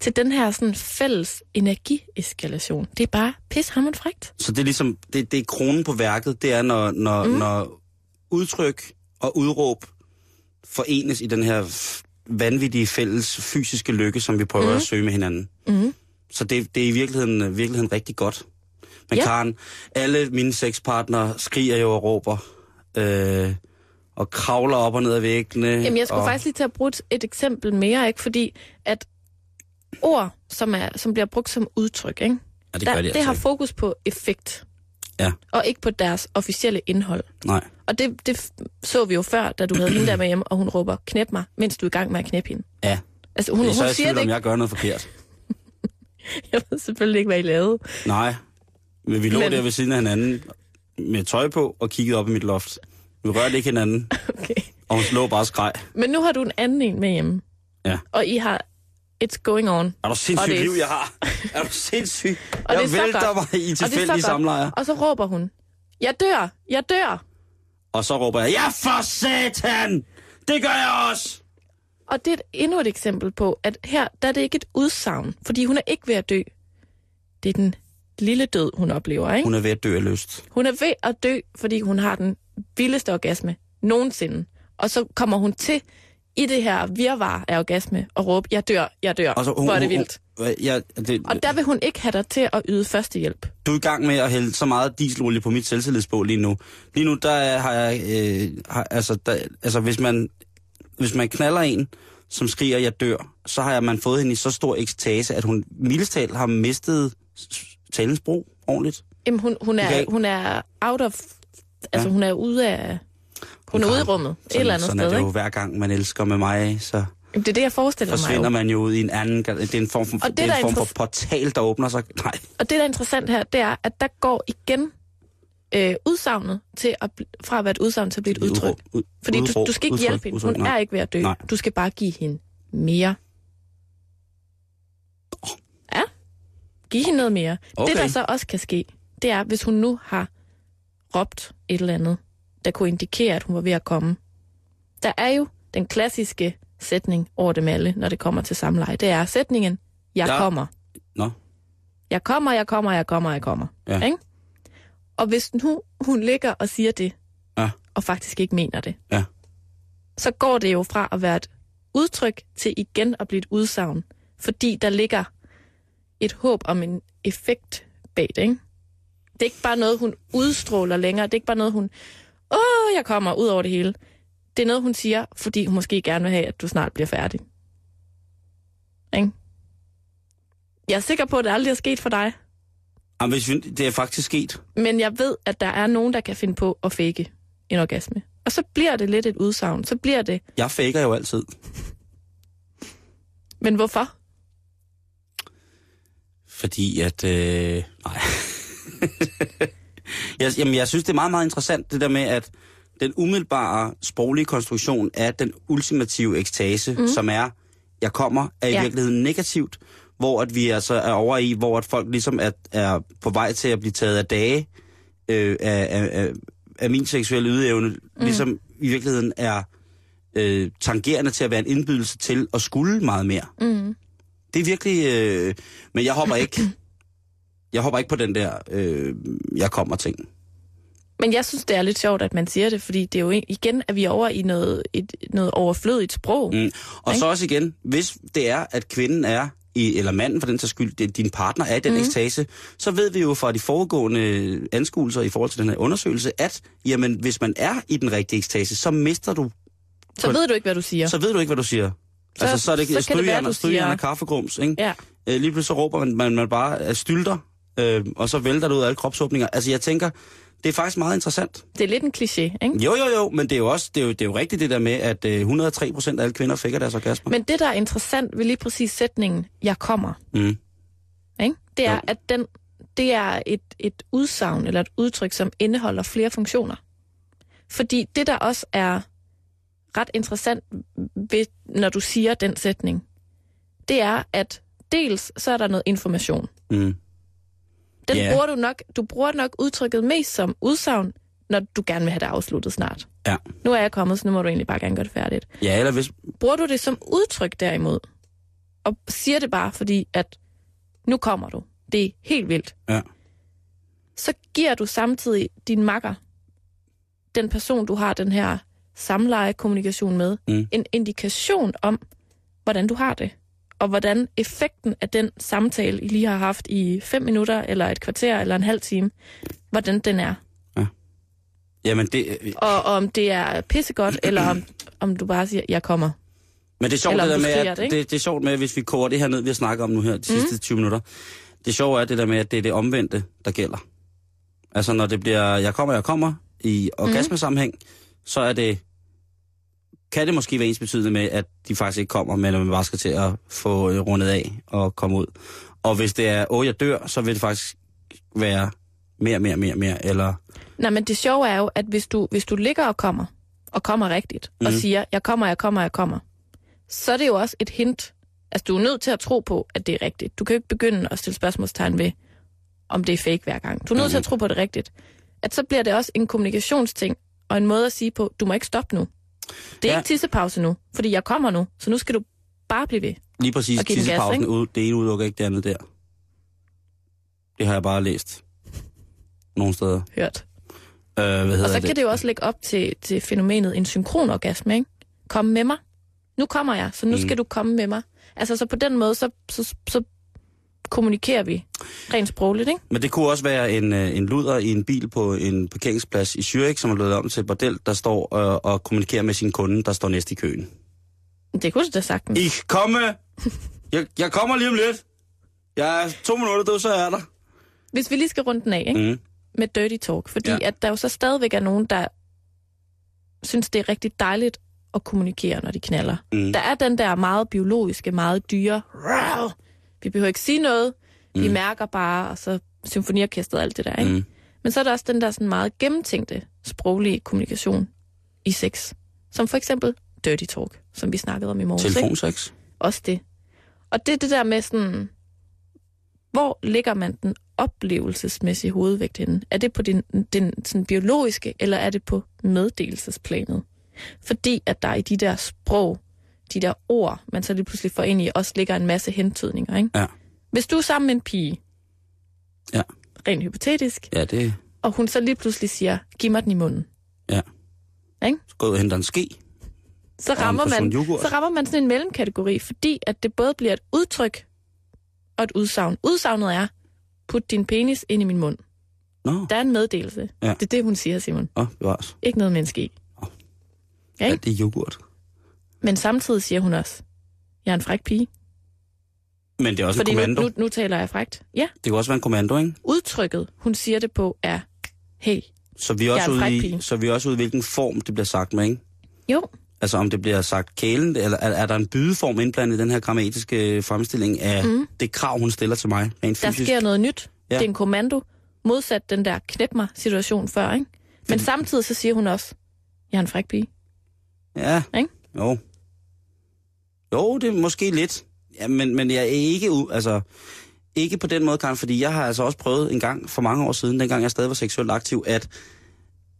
E: til den her sådan fælles energieskalation. Det er bare pishammerende frægt.
D: Så det er ligesom, det, det er kronen på værket, det er, når, når, mm. når udtryk og udråb forenes i den her vanvittige fælles fysiske lykke, som vi prøver mm. at søge med hinanden.
E: Mm.
D: Så det, det er i virkeligheden, virkeligheden rigtig godt. Men ja. Karen, alle mine sexpartnere skriger jo og råber, øh, og kravler op og ned ad væggene.
E: Jamen, jeg skulle
D: og,
E: faktisk lige til at bruge et eksempel mere, ikke? fordi at ord, som, er, som bliver brugt som udtryk, ikke?
D: Ja, det
E: Der,
D: gør de
E: det
D: altså
E: har
D: ikke.
E: fokus på effekt,
D: Ja,
E: og ikke på deres officielle indhold.
D: nej.
E: Og det, det så vi jo før, da du havde hende der med hjem, og hun råber, knæp mig, mens du er i gang med at knæppe hende.
D: Ja,
E: Altså, hun,
D: det er så
E: hun
D: jeg
E: siger
D: tvivl,
E: det
D: om jeg gør noget forkert. [LAUGHS]
E: Jeg ved selvfølgelig ikke, hvad I lavede.
D: Nej, men vi lå
E: Men-
D: der ved siden af hinanden med tøj på og kiggede op i mit loft. Vi rørte ikke hinanden, [LAUGHS]
E: Okay.
D: og hun lå bare skreg.
E: Men nu har du en anden en med hjemme.
D: Ja.
E: Og I har It's going on.
D: Er du sindssygt liv, jeg har? [LAUGHS] Er du sindssyg?
E: Og
D: jeg
E: det er
D: vælter mig i tilfældige samlejer.
E: Og så råber hun, jeg dør, jeg dør.
D: Og så råber jeg, ja for satan! Det gør jeg også!
E: Og det er endnu et eksempel på, at her der er det ikke et udsagn, fordi hun er ikke ved at dø. det er den lille død, hun oplever. Ikke?
D: Hun er ved at dø af lyst.
E: Hun er ved at dø, fordi hun har den vildeste orgasme nogensinde. Og så kommer hun til i det her virvar af orgasme og råbe, jeg dør, jeg dør,
D: Og så,
E: hvor er det vildt.
D: Hun, ja, det,
E: Og der vil hun ikke have dig til at yde førstehjælp.
D: du er i gang med at hælde så meget dieselolie på mit selvtillidsbål lige nu. Lige nu, der er- har jeg... Øh, har, altså, der, altså, hvis man, hvis man knaller en, som skriger, jeg dør, så har jeg, man fået hende i så stor ekstase, at hun mildest talt har mistet talens brug ordentligt.
E: Jamen, hun, hun, er, hun er out of... Altså,
D: Ja.
E: hun er ude af... Hun er ude i rummet, et eller andet
D: sådan
E: sted,
D: er det jo hver gang, man elsker med mig, så
E: Jamen, Det er det, jeg forestiller mig
D: forsvinder man jo ud i en anden... Det er en form for,
E: Og det,
D: det er en form for portal, der åbner sig. Nej,
E: Og det, der er interessant her, det er, at der går igen øh, udsagnet til at, fra at være et udsagn til at blive et udtryk.
D: Udråb- ud-
E: Fordi du, du skal ikke
D: udtryk-
E: hjælpe hende.
D: udtryk,
E: Hun
D: nej.
E: er ikke ved at dø.
D: Nej.
E: Du skal bare give hende mere. Ja. Giv hende noget mere.
D: Okay.
E: Det, der så også kan ske, det er, hvis hun nu har råbt et eller andet, der kunne indikere, at hun var ved at komme. Der er jo den klassiske sætning over dem alle, når det kommer til samleje. Det er sætningen, jeg
D: Ja.
E: kommer.
D: Nå,
E: Jeg kommer, jeg kommer, jeg kommer, jeg kommer.
D: Ja.
E: Ikke? Og hvis nu hun ligger og siger det,
D: Ja.
E: og faktisk ikke mener det,
D: Ja.
E: så går det jo fra at være et udtryk til igen at blive et udsagn. Fordi der ligger et håb om en effekt bag det, ikke? Det er ikke bare noget, hun udstråler længere. Det er ikke bare noget, hun... Åh, jeg kommer ud over det hele. Det er noget, hun siger, fordi hun måske gerne vil have, at du snart bliver færdig. Ikke? Jeg er sikker på, at det aldrig er sket for dig.
D: Jamen, hvis vi- det er faktisk sket.
E: Men jeg ved, at der er nogen, der kan finde på at fake en orgasme. Og så bliver det lidt et udsagn. Så bliver det...
D: Jeg faker jo altid.
E: Men hvorfor?
D: Fordi at... Øh, nej. [LAUGHS] jeg, jamen, jeg synes, det er meget, meget interessant, det der med, at den umiddelbare sproglige konstruktion af den ultimative ekstase, mm. som er, jeg kommer, er i
E: ja.
D: virkeligheden negativt, hvor at vi altså er over i, hvor at folk ligesom er, er på vej til at blive taget af dage øh, af, af, af, af min seksuelle ydeevne, mm. ligesom i virkeligheden er øh, tangerende til at være en indbydelse til at skulle meget mere.
E: Mm.
D: Det er virkelig... Øh, men jeg hopper ikke... [CLEARS THROAT] Jeg hopper ikke på den der, øh, jeg kommer ting.
E: Men jeg synes, det er lidt sjovt, at man siger det, fordi det er jo en- igen, at vi er over i noget, et, noget overflødigt sprog. Mm.
D: Og så også igen, hvis det er, at kvinden er, i, eller manden for den sags skyld, det, din partner er i den mm. ekstase, så ved vi jo fra de foregående anskuelser i forhold til den her undersøgelse, at jamen, hvis man er i den rigtige ekstase, så mister du,
E: Så ved du ikke, hvad du siger.
D: så ved du ikke, hvad du siger.
E: Så-
D: altså, så er det
E: så kan det være, du siger-
D: og kaffegrums, ikke?
E: Ja.
D: Øh, lige pludselig så råber man, man, man bare stylter, øh, og så vælter det ud af alle kropsåbninger. Altså, jeg tænker, det er faktisk meget interessant.
E: Det er lidt en kliché, ikke?
D: Jo, jo, jo, men det er jo også det er jo, det er jo rigtigt det der med, at øh, 103 procent af alle kvinder fækker deres orgasmer.
E: Men det, der er interessant ved lige præcis sætningen, jeg kommer,
D: Mm.
E: ikke? det er,
D: Jo.
E: at den, det er et, et udsagn eller et udtryk, som indeholder flere funktioner. Fordi det, der også er ret interessant ved, når du siger den sætning, det er, at dels så er der noget information.
D: Mm.
E: Den
D: Ja.
E: bruger du nok, du bruger nok udtrykket mest som udsagn, når du gerne vil have det afsluttet snart.
D: Ja.
E: Nu er jeg kommet, så nu må du egentlig bare gerne gøre det færdigt.
D: ja, eller hvis...
E: Bruger du det som udtryk derimod, og siger det bare fordi, at nu kommer du, det er helt vildt,
D: Ja.
E: så giver du samtidig din makker, den person, du har den her samleje-kommunikation med,
D: Mm.
E: en indikation om, hvordan du har det. Og hvordan effekten af den samtale, I lige har haft i fem minutter, eller et kvarter, eller en halv time, hvordan den er.
D: Jamen, det, øh,
E: Og, og om det er pissegodt, [CLEARS THROAT] eller om, om du bare siger, jeg kommer.
D: men det er sjovt
E: Eller
D: det der med, at,
E: det,
D: det, er sjovt med, hvis vi koger det her ned, vi har snakket om nu her, de sidste
E: Mm.
D: 20 minutter. Det sjove er det der med, at det er det omvendte, der gælder. Altså, når det bliver, jeg kommer, jeg kommer, i orgasmesammenhæng, så er det, kan det måske være ens betydende med, at de faktisk ikke kommer, men at man bare skal til at få øh, rundet af og komme ud. Og hvis det er, åh, jeg dør, så vil det faktisk være mere, mere, mere, mere, eller...
E: Nej, men det sjove er jo, at hvis du, hvis du ligger og kommer, og kommer rigtigt, mm. og
D: Mhm.
E: siger, jeg kommer, jeg kommer, jeg kommer, så er det jo også et hint. Altså, du er nødt til at tro på, at det er rigtigt. Du kan jo ikke begynde at stille spørgsmålstegn ved, om det er fake hver gang. Du er nødt til at tro på, det rigtigt. At så bliver det også en kommunikationsting, og en måde at sige på, du må ikke stoppe nu. Det er
D: Ja.
E: ikke tissepause nu, fordi jeg kommer nu, så nu skal du bare blive ved.
D: Lige præcis,
E: gas,
D: tissepausen,
E: ikke?
D: ud, det ene udelukker ikke det andet der. Det har jeg bare læst. Nogle steder.
E: Hørt.
D: Øh, hvad hedder
E: Og så
D: det?
E: kan det jo også lægge op til, til fænomenet en synkronorgasme, ikke? Kom med mig. Nu kommer jeg, så nu
D: Mm.
E: skal du komme med mig. Altså, så på den måde, så, så, så kommunikerer vi rent sprogligt, ikke?
D: Men det kunne også være en, øh, en luder i en bil på en parkeringsplads i Zürich, som er blevet om til et bordel, der står øh, og kommunikerer med sin kunde, der står næste i køen.
E: Det kunne du da sagtens.
D: I komme! Jeg, jeg kommer lige om lidt. Jeg er to minutter, du, så er jeg der.
E: Hvis vi lige skal runde den af, ikke?
D: Mm.
E: med dirty talk, fordi
D: Ja.
E: at der jo så stadigvæk er nogen, der synes, det er rigtig dejligt at kommunikere, når de knaller.
D: Mm.
E: Der er den der meget biologiske, meget dyre! Vi behøver ikke sige noget, mm. vi mærker bare, og så symfoniorkestret og alt det der, ikke?
D: Mm.
E: Men så er der også den der sådan meget gennemtænkte sproglige kommunikation i sex, som for eksempel dirty talk, som vi snakkede om i morges. ikke?
D: Telefonsex.
E: Også det. Og det er det der med sådan, hvor ligger man den oplevelsesmæssige hovedvægt henne? Er det på den, den sådan biologiske, eller er det på meddelelsesplanet? Fordi at der i de der sprog, de der ord, man så lige pludselig får ind i, også ligger en masse hentydninger, ikke?
D: Ja.
E: Hvis du er sammen med en pige,
D: Ja.
E: rent hypotetisk,
D: Ja, det
E: og hun så lige pludselig siger, giv mig den i munden,
D: Ja.
E: Ikke?
D: Så gå ud og hente en ske.
E: så rammer, man, så rammer man sådan en mellemkategori, fordi at det både bliver et udtryk og et udsagn. Udsagnet er, put din penis ind i min mund.
D: Nå,
E: Der er en meddelelse.
D: Ja.
E: Det er det, hun siger, Simon.
D: Åh, bevares.
E: Ikke noget menneske i. Ja,
D: Ja,
E: ikke?
D: det er yoghurt.
E: Men samtidig siger hun også, jeg er en fræk pige.
D: Men det er også
E: Fordi
D: en
E: nu,
D: kommando.
E: nu, nu taler jeg frækt. Ja,
D: Det kan også være en kommando, ikke?
E: udtrykket, hun siger det på, er, hey,
D: Så vi er også ude i,
E: pige.
D: så vi er også ude i, hvilken form det bliver sagt med, ikke?
E: jo,
D: Altså om det bliver sagt kælen, eller er, er der en bydeform indblandet i den her grammatiske fremstilling af mm. det krav, hun stiller til mig, rent
E: der
D: fysisk?
E: sker noget nyt.
D: Ja.
E: Det er en kommando, modsat den der knep mig situation før, ikke? Men samtidig så siger hun også, jeg er en fræk pige.
D: Ja,
E: Ikke?
D: jo. Jo, det er måske lidt. Ja, men, men jeg er ikke, altså, ikke på den måde, Karen, fordi jeg har altså også prøvet en gang for mange år siden, dengang jeg stadig var seksuelt aktiv, at,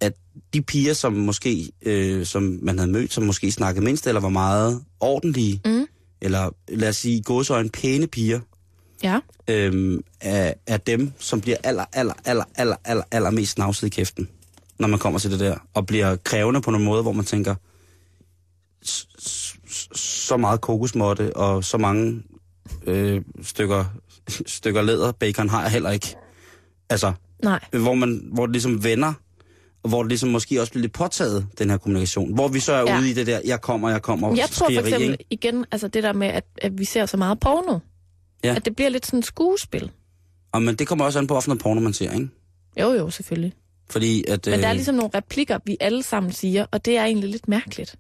D: at de piger, som måske, øh, som man havde mødt, som måske snakkede mindst, eller var meget ordentlige,
E: Mm.
D: eller lad os sige, gåsøjne pæne piger,
E: Ja,
D: øhm, er, er dem, som bliver aller, aller, aller, aller, aller, aller mest snavset i kæften, når man kommer til det der, og bliver krævende på nogle måder, hvor man tænker, så meget kokosmåtte og så mange øh, stykker, [LAUGHS] stykker læder, bacon har jeg heller ikke. Altså,
E: nej.
D: hvor, man, hvor det ligesom vender, og hvor det ligesom måske også bliver lidt påtaget, den her kommunikation. Hvor vi så er ja. Ude i det der, jeg kommer, jeg kommer,
E: Jeg tror for eksempel
D: ikke?
E: igen, altså det der med, at, at vi ser så meget porno.
D: Ja.
E: At det bliver lidt sådan et skuespil.
D: Og men det kommer også an på, hvilken porno man ser, ikke?
E: Jo, jo, selvfølgelig.
D: Fordi at...
E: Men der er
D: øh,
E: ligesom nogle replikker, vi alle sammen siger, og det er egentlig lidt mærkeligt.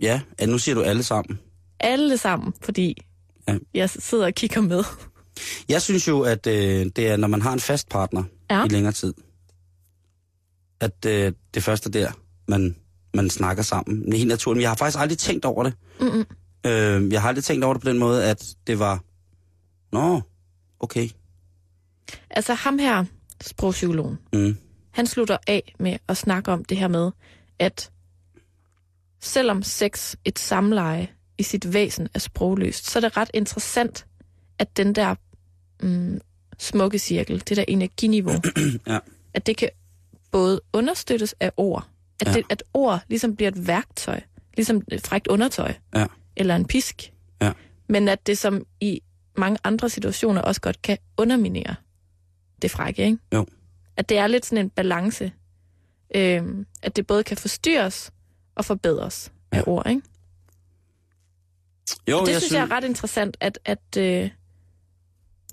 D: Ja, nu siger du alle sammen.
E: Alle sammen, fordi
D: Ja.
E: jeg sidder og kigger med.
D: Jeg synes jo, at øh, det er, når man har en fast partner
E: Ja.
D: i længere tid, at øh, det første der, man, man snakker sammen. Det er helt naturligt. Men jeg har faktisk aldrig tænkt over det.
E: Mm-mm.
D: Øh, jeg har aldrig tænkt over det på den måde, at det var... Nå, okay.
E: Altså ham her, sprogpsykologen,
D: Mm.
E: han slutter af med at snakke om det her med, at selvom sex, et samleje i sit væsen er sprogløst, så er det ret interessant, at den der mm, smukke cirkel, det der energiniveau, [CLEARS THROAT]
D: Ja.
E: at det kan både understøttes af ord, at,
D: Ja.
E: det, at ord ligesom bliver et værktøj, ligesom et frækt undertøj,
D: Ja.
E: eller en pisk,
D: Ja.
E: men at det som i mange andre situationer også godt kan underminere det frække, ikke?
D: Jo.
E: At det er lidt sådan en balance, øhm, at det både kan forstyrres og forbedres af
D: Ja.
E: ord, ikke?
D: Jo,
E: det jeg synes jeg er ret interessant, at, at øh,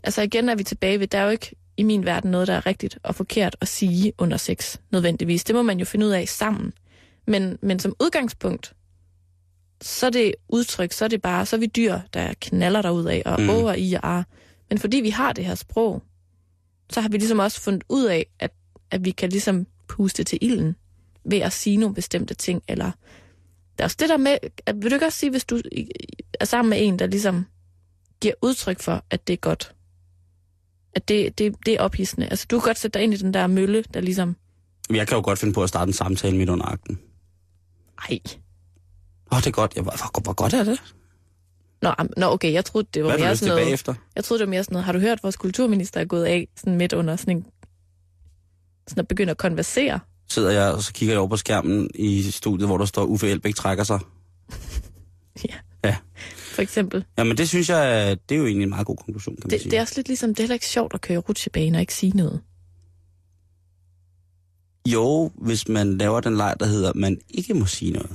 E: altså igen er vi tilbage ved, der er jo ikke i min verden noget, der er rigtigt og forkert at sige under sex, nødvendigvis. Det må man jo finde ud af sammen. Men, men som udgangspunkt, så er det udtryk, så er det bare, så er vi dyr, der knaller derud af og
D: Mm.
E: mm. over i og ar. Men fordi vi har det her sprog, så har vi ligesom også fundet ud af, at, at vi kan ligesom puste til ilden ved at sige nogle bestemte ting, eller der er også det der med, at, vil du ikke også sige, hvis du er sammen med en, der ligesom giver udtryk for, at det er godt, at det, det, det er ophidsende. Altså, du kan godt sætte dig ind i den der mølle, der ligesom,
D: Jeg kan jo godt finde på at starte en samtale midt under akten.
E: ej,
D: Åh, oh, det er godt. Ja, hvor, hvor, godt er det?
E: Nå, nå, okay, jeg troede, det var
D: Hvad
E: mere sådan noget...
D: bagefter?
E: Jeg troede, det var mere sådan noget... Har du hørt, vores kulturminister er gået af sådan midt under sådan en... Sådan at begynde at konversere?
D: Sidder jeg, og så kigger jeg over på skærmen i studiet, hvor der står, Uffe Elbæk trækker sig. [LAUGHS]
E: Ja.
D: Ja.
E: For eksempel.
D: Jamen det synes jeg, det er jo egentlig en meget god konklusion, kan man
E: Det,
D: sige.
E: det er også lidt ligesom, det er heller ikke sjovt at køre rutsjebane og ikke sige noget.
D: Jo, hvis man laver den leg, der hedder, man ikke må sige noget.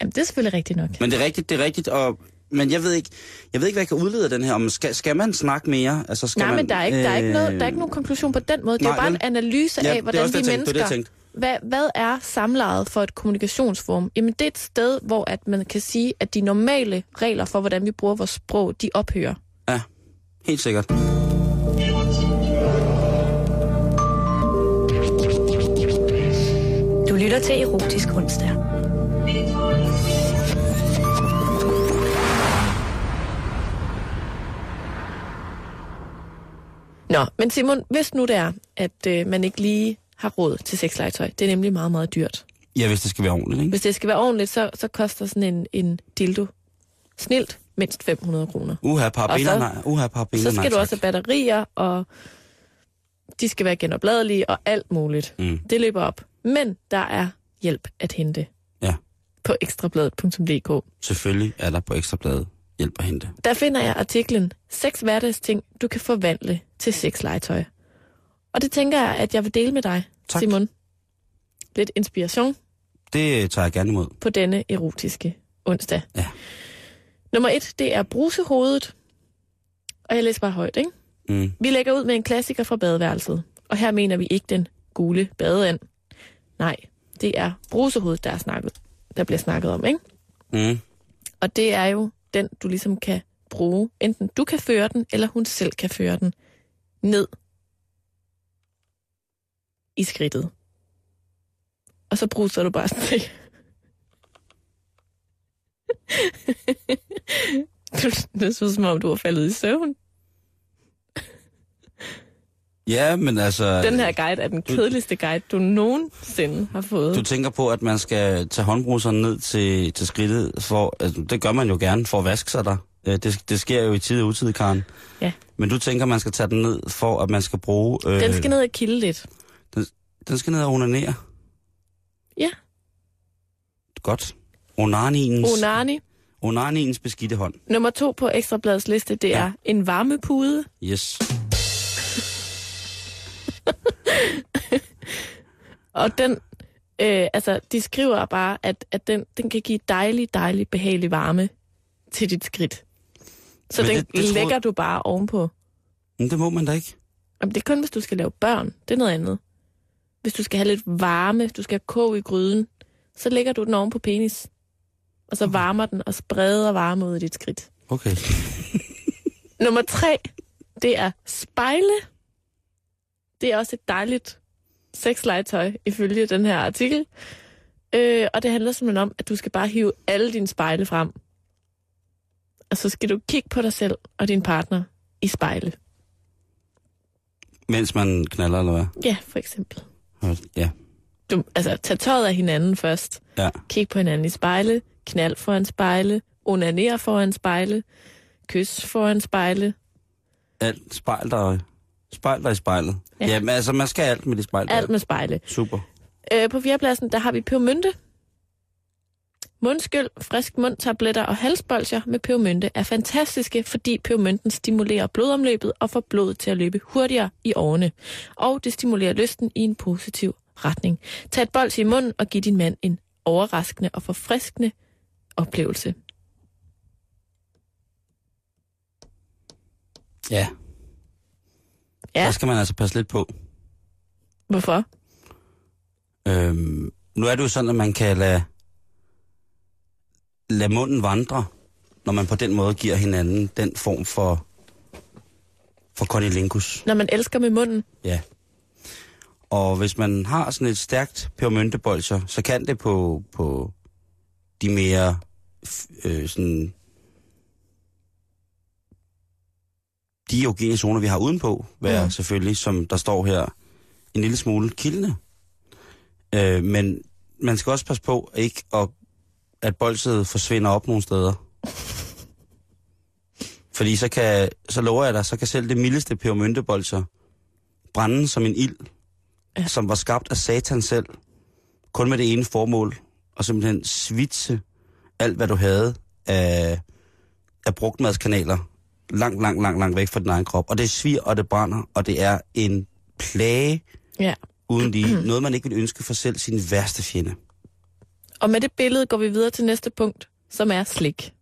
E: Jamen, det er selvfølgelig rigtigt nok.
D: Men det er rigtigt, det er rigtigt, og men jeg ved ikke, jeg ved ikke, hvad jeg kan udlede af den her. Om skal, skal man snakke mere? Altså, skal
E: Nej,
D: man,
E: men der er, ikke, der, er ikke noget, der er ikke nogen konklusion på den måde. Det er
D: nej,
E: bare en
D: vel?
E: analyse
D: Ja,
E: af,
D: det er
E: hvordan
D: også det,
E: vi.
D: Det det,
E: mennesker...
D: jeg tænkte.
E: Hvad, hvad er samlejet for et kommunikationsforum? Jamen, det er et sted, hvor at man kan sige, at de normale regler for, hvordan vi bruger vores sprog, de ophører.
D: Ja, helt sikkert.
F: Du lytter til Erotisk Onsdag.
E: Nå, men Simon, hvis nu det er, at øh, man ikke lige har råd til sexlegetøj, det er nemlig meget, meget dyrt.
D: Ja, hvis det skal være ordentligt, ikke?
E: Hvis det skal være ordentligt, så, så koster sådan en, en dildo snilt mindst 500 kroner.
D: Uha,
E: Og så-
D: nej. Uha, parabener,
E: Så skal
D: nej,
E: du også have batterier, og de skal være genopladelige og alt muligt.
D: Mm.
E: Det løber op. Men der er hjælp at hente
D: Ja,
E: på ekstrabladet.dk.
D: selvfølgelig er der på Ekstrabladet hjælp at hente.
E: Der finder jeg artiklen 6 hverdagsting, du kan forvandle til sexlegetøj. Og det tænker jeg, at jeg vil dele med dig,
D: Tak.
E: Simon. Lidt inspiration
D: Det tager jeg gerne imod.
E: på denne erotiske onsdag.
D: Ja.
E: Nummer et, det er brusehovedet. Og jeg læser bare højt, ikke?
D: Mm.
E: Vi lægger ud med en klassiker fra badeværelset. Og her mener vi ikke den gule badeand. Nej, det er brusehovedet, der, er snakket, der bliver snakket om, ikke?
D: Mm.
E: Og det er jo den, du ligesom kan bruge. Enten du kan føre den, eller hun selv kan føre den ned i skridtet. Og så bruser du bare sådan til. [LAUGHS] du, så som om, du var faldet i søvn.
D: Ja, men altså...
E: Den her guide er den kedeligste guide, du nogensinde har fået.
D: Du tænker på, at man skal tage håndbruseren ned til, til skridtet, for, altså, det gør man jo gerne for at vaske sig der. Det, det sker jo i tid og utid, Karen.
E: Ja.
D: Men du tænker, man skal tage den ned, for at man skal bruge... Øh,
E: Den skal ned og kilde lidt.
D: Den skal ned og onanere.
E: Ja.
D: Godt. Onaniens,
E: Onani.
D: onaniens beskidte hånd.
E: Nummer to på Ekstrabladets liste, det
D: Ja.
E: er en varmepude.
D: Yes. [LAUGHS]
E: Og den, øh, altså, de skriver bare, at, at den, den kan give dejlig, dejlig, behagelig varme til dit skridt. Så
D: Men
E: den
D: det- det troede-
E: lægger du bare ovenpå.
D: Men det må man da ikke.
E: Jamen, det er kun, hvis du skal lave børn. Det er noget andet. Hvis du skal have lidt varme, du skal have kog i gryden, så lægger du den oven på penis. Og så varmer den og spreder varme ud i dit skridt.
D: Okay. [LAUGHS]
E: Nummer tre, det er spejle. Det er også et dejligt sexlegetøj, ifølge den her artikel. Øh, og det handler simpelthen om, at du skal bare hive alle dine spejle frem. Og så skal du kigge på dig selv og din partner i spejle.
D: Mens man knaller, eller hvad?
E: Ja, for eksempel.
D: Ja.
E: Du, altså, tag tøjet af hinanden først.
D: Ja.
E: Kig på hinanden i spejle. Knald foran spejle. Onaner foran spejle. Kys foran spejle.
D: Alt spejl der, spejl der i spejlet.
E: Ja.
D: Ja. Jamen, altså, man skal alt med det spejl.
E: Alt med spejle.
D: Super.
E: Øh, på fjerdepladsen, der har vi pebermynte. Mundskyld, frisk mundtabletter og halsbolger med pebermynte er fantastiske, fordi pebermynten stimulerer blodomløbet og får blodet til at løbe hurtigere i årene. Og det stimulerer lysten i en positiv retning. Tag et bolsje i munden og giv din mand en overraskende og forfriskende oplevelse.
D: Ja.
E: Ja.
D: Der skal man altså passe lidt på.
E: Hvorfor?
D: Øhm, nu er det jo sådan, at man kan lade, lade munden vandre, når man på den måde giver hinanden den form for, for conilingus.
E: Når man elsker med munden.
D: Ja. Og hvis man har sådan et stærkt pebermyntebolcher, så kan det på, på de mere øh, sådan de erogene zoner, vi har udenpå, være
E: ja.
D: selvfølgelig, som der står her, en lille smule kildende. Øh, men man skal også passe på ikke at, at bolset forsvinder op nogle steder. Fordi så, kan, så lover jeg dig, så kan selv det mildeste pebermyntebolser brænde som en ild. Ja. som var skabt af satan selv, kun med det ene formål, og simpelthen svitse alt, hvad du havde af, af brugtmadskanaler, langt, langt, langt, langt væk fra din egen krop. Og det svir, og det brænder, og det er en plage
E: Ja.
D: uden lige. [CLEARS THROAT] Noget, man ikke vil ønske for selv sin værste fjende.
E: Og med det billede går vi videre til næste punkt, som er slik.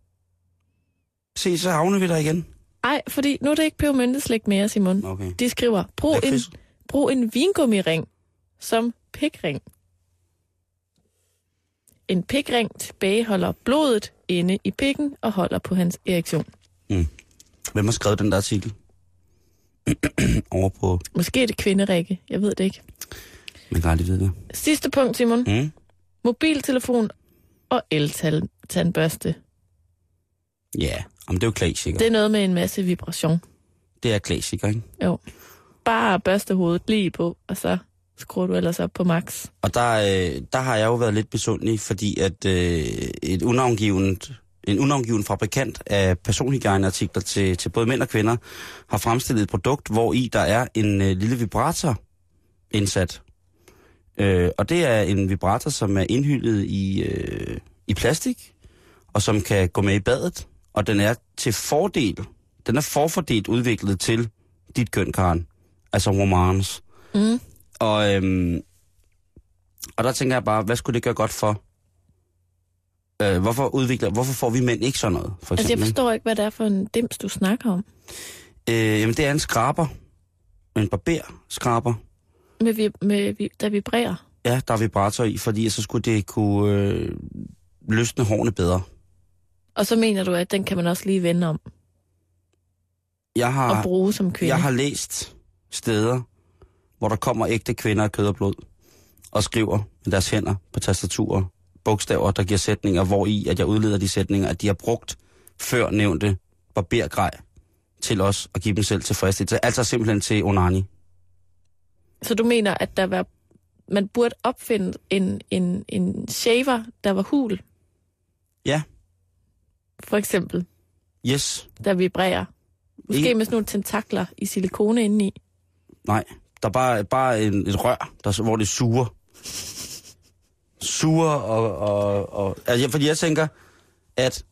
D: Se, så havner vi der igen.
E: Ej, fordi nu er det ikke pebermynteslik mere, Simon.
D: Okay.
E: De skriver, brug en, brug en vingummiring som pikring. En pikring tilbageholder blodet inde i pikken og holder på hans erektion.
D: Hvem har skrevet den der artikel? [CLEARS THROAT] Over på...
E: Måske er det kvinderikke, jeg ved det ikke.
D: Man kan aldrig vide det.
E: Sidste punkt, Simon.
D: Mm?
E: Mobiltelefon og el-tandbørste.
D: Ja, om det er jo klassiker.
E: Det er noget med en masse vibration.
D: Det er klassiker, ikke?
E: Jo. Bare børste hovedet lige på, og så skruer du ellers op på max.
D: Og der, øh, der har jeg jo været lidt besundelig, fordi at øh, et unavngivet, en unavngiven fabrikant af personhygiejneartikler til, til både mænd og kvinder har fremstillet et produkt, hvor i der er en øh, lille vibrator indsat. Øh, og det er en vibrator, som er indhyllet i, øh, i plastik, og som kan gå med i badet. Og den er til fordel, den er forfordelt udviklet til dit køn, Karen. Altså romance.
E: Mm.
D: Og, øhm, og der tænker jeg bare, hvad skulle det gøre godt for? Øh, hvorfor udvikler, hvorfor får vi mænd ikke sådan noget, for
E: Altså, jeg
D: eksempel?
E: forstår ikke, hvad det er for en dims, du snakker om.
D: øh, jamen, det er en skraber. En barberskraber.
E: Med, med, vi, der vibrerer.
D: Ja, der er vibrator i, fordi så skulle det kunne øh, løsne hårene bedre.
E: Og så mener du, at den kan man også lige vende om
D: Jeg
E: og
D: har,
E: bruge som kvinde.
D: jeg har læst steder, hvor der kommer ægte kvinder af kød og blod, og skriver med deres hænder på tastaturer bogstaver, der giver sætninger, hvor i, at jeg udleder de sætninger, at de har brugt før nævnte barbergrej til os at give dem selv tilfredsstillelse. Altså simpelthen til onani.
E: Så du mener, at der var, man burde opfinde en, en, en shaver, der var hul,
D: Ja,
E: for eksempel,
D: yes,
E: der vibrerer. Måske
D: Ikke-
E: med sådan nogle tentakler i silikone indeni.
D: nej. Der er bare, bare en, et rør, der, hvor det suger. Suger og... og, og altså, fordi jeg tænker, at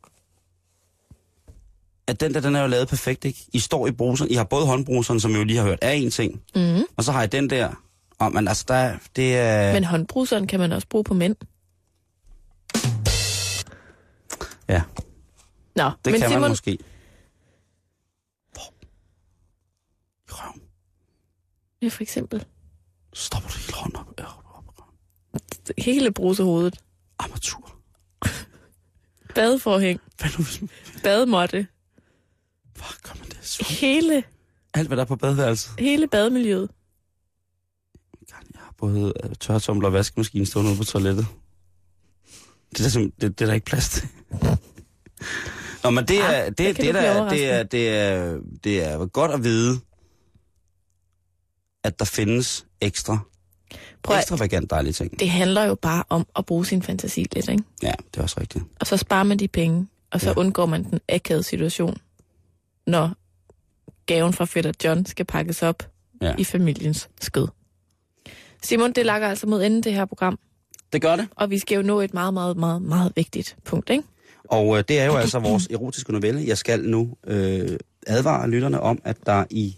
D: at den der, den er jo lavet perfekt, ikke? I står i bruseren, I har både håndbruseren, som jeg jo lige har hørt, er en ting,
E: Mm.
D: og så har jeg den der, og man, altså, der, det er...
E: Men håndbruseren kan man også bruge på mænd.
D: Ja,
E: Nå,
D: det
E: men
D: kan
E: Simon,
D: man måske. Hvor? I røven.
E: ja, for eksempel,
D: stopper du hele hånden op.
E: Hele brusehovedet,
D: Armatur.
E: badeforhæng,
D: Hvad nu
E: bademåtte,
D: Gør man det? Svamp.
E: hele,
D: Alt, hvad der er på badeværelset.
E: hele bademiljøet.
D: Jeg har både øh, tørretumbler og vaskemaskine stående ude på toilettet. Det er der, det, det er der ikke plads til. Nå, men det er,
E: Ah,
D: det,
E: der
D: det, det, der, det, er, det, er, det er godt at vide, at der findes ekstra,
E: Prøv
D: ekstravagant dejlige ting.
E: det handler jo bare om at bruge sin fantasi lidt, ikke?
D: Ja, det er også rigtigt.
E: Og så sparer man de penge, og så
D: ja.
E: undgår man den akavede situation, når gaven fra fætter John skal pakkes op
D: Ja.
E: i familiens skød. Simon, det lakker altså mod enden det her program,
D: Det gør det.
E: og vi skal jo nå et meget, meget, meget, meget vigtigt punkt, ikke?
D: Og øh, det er jo altså vores erotiske novelle. Jeg skal nu øh, advare lytterne om, at der i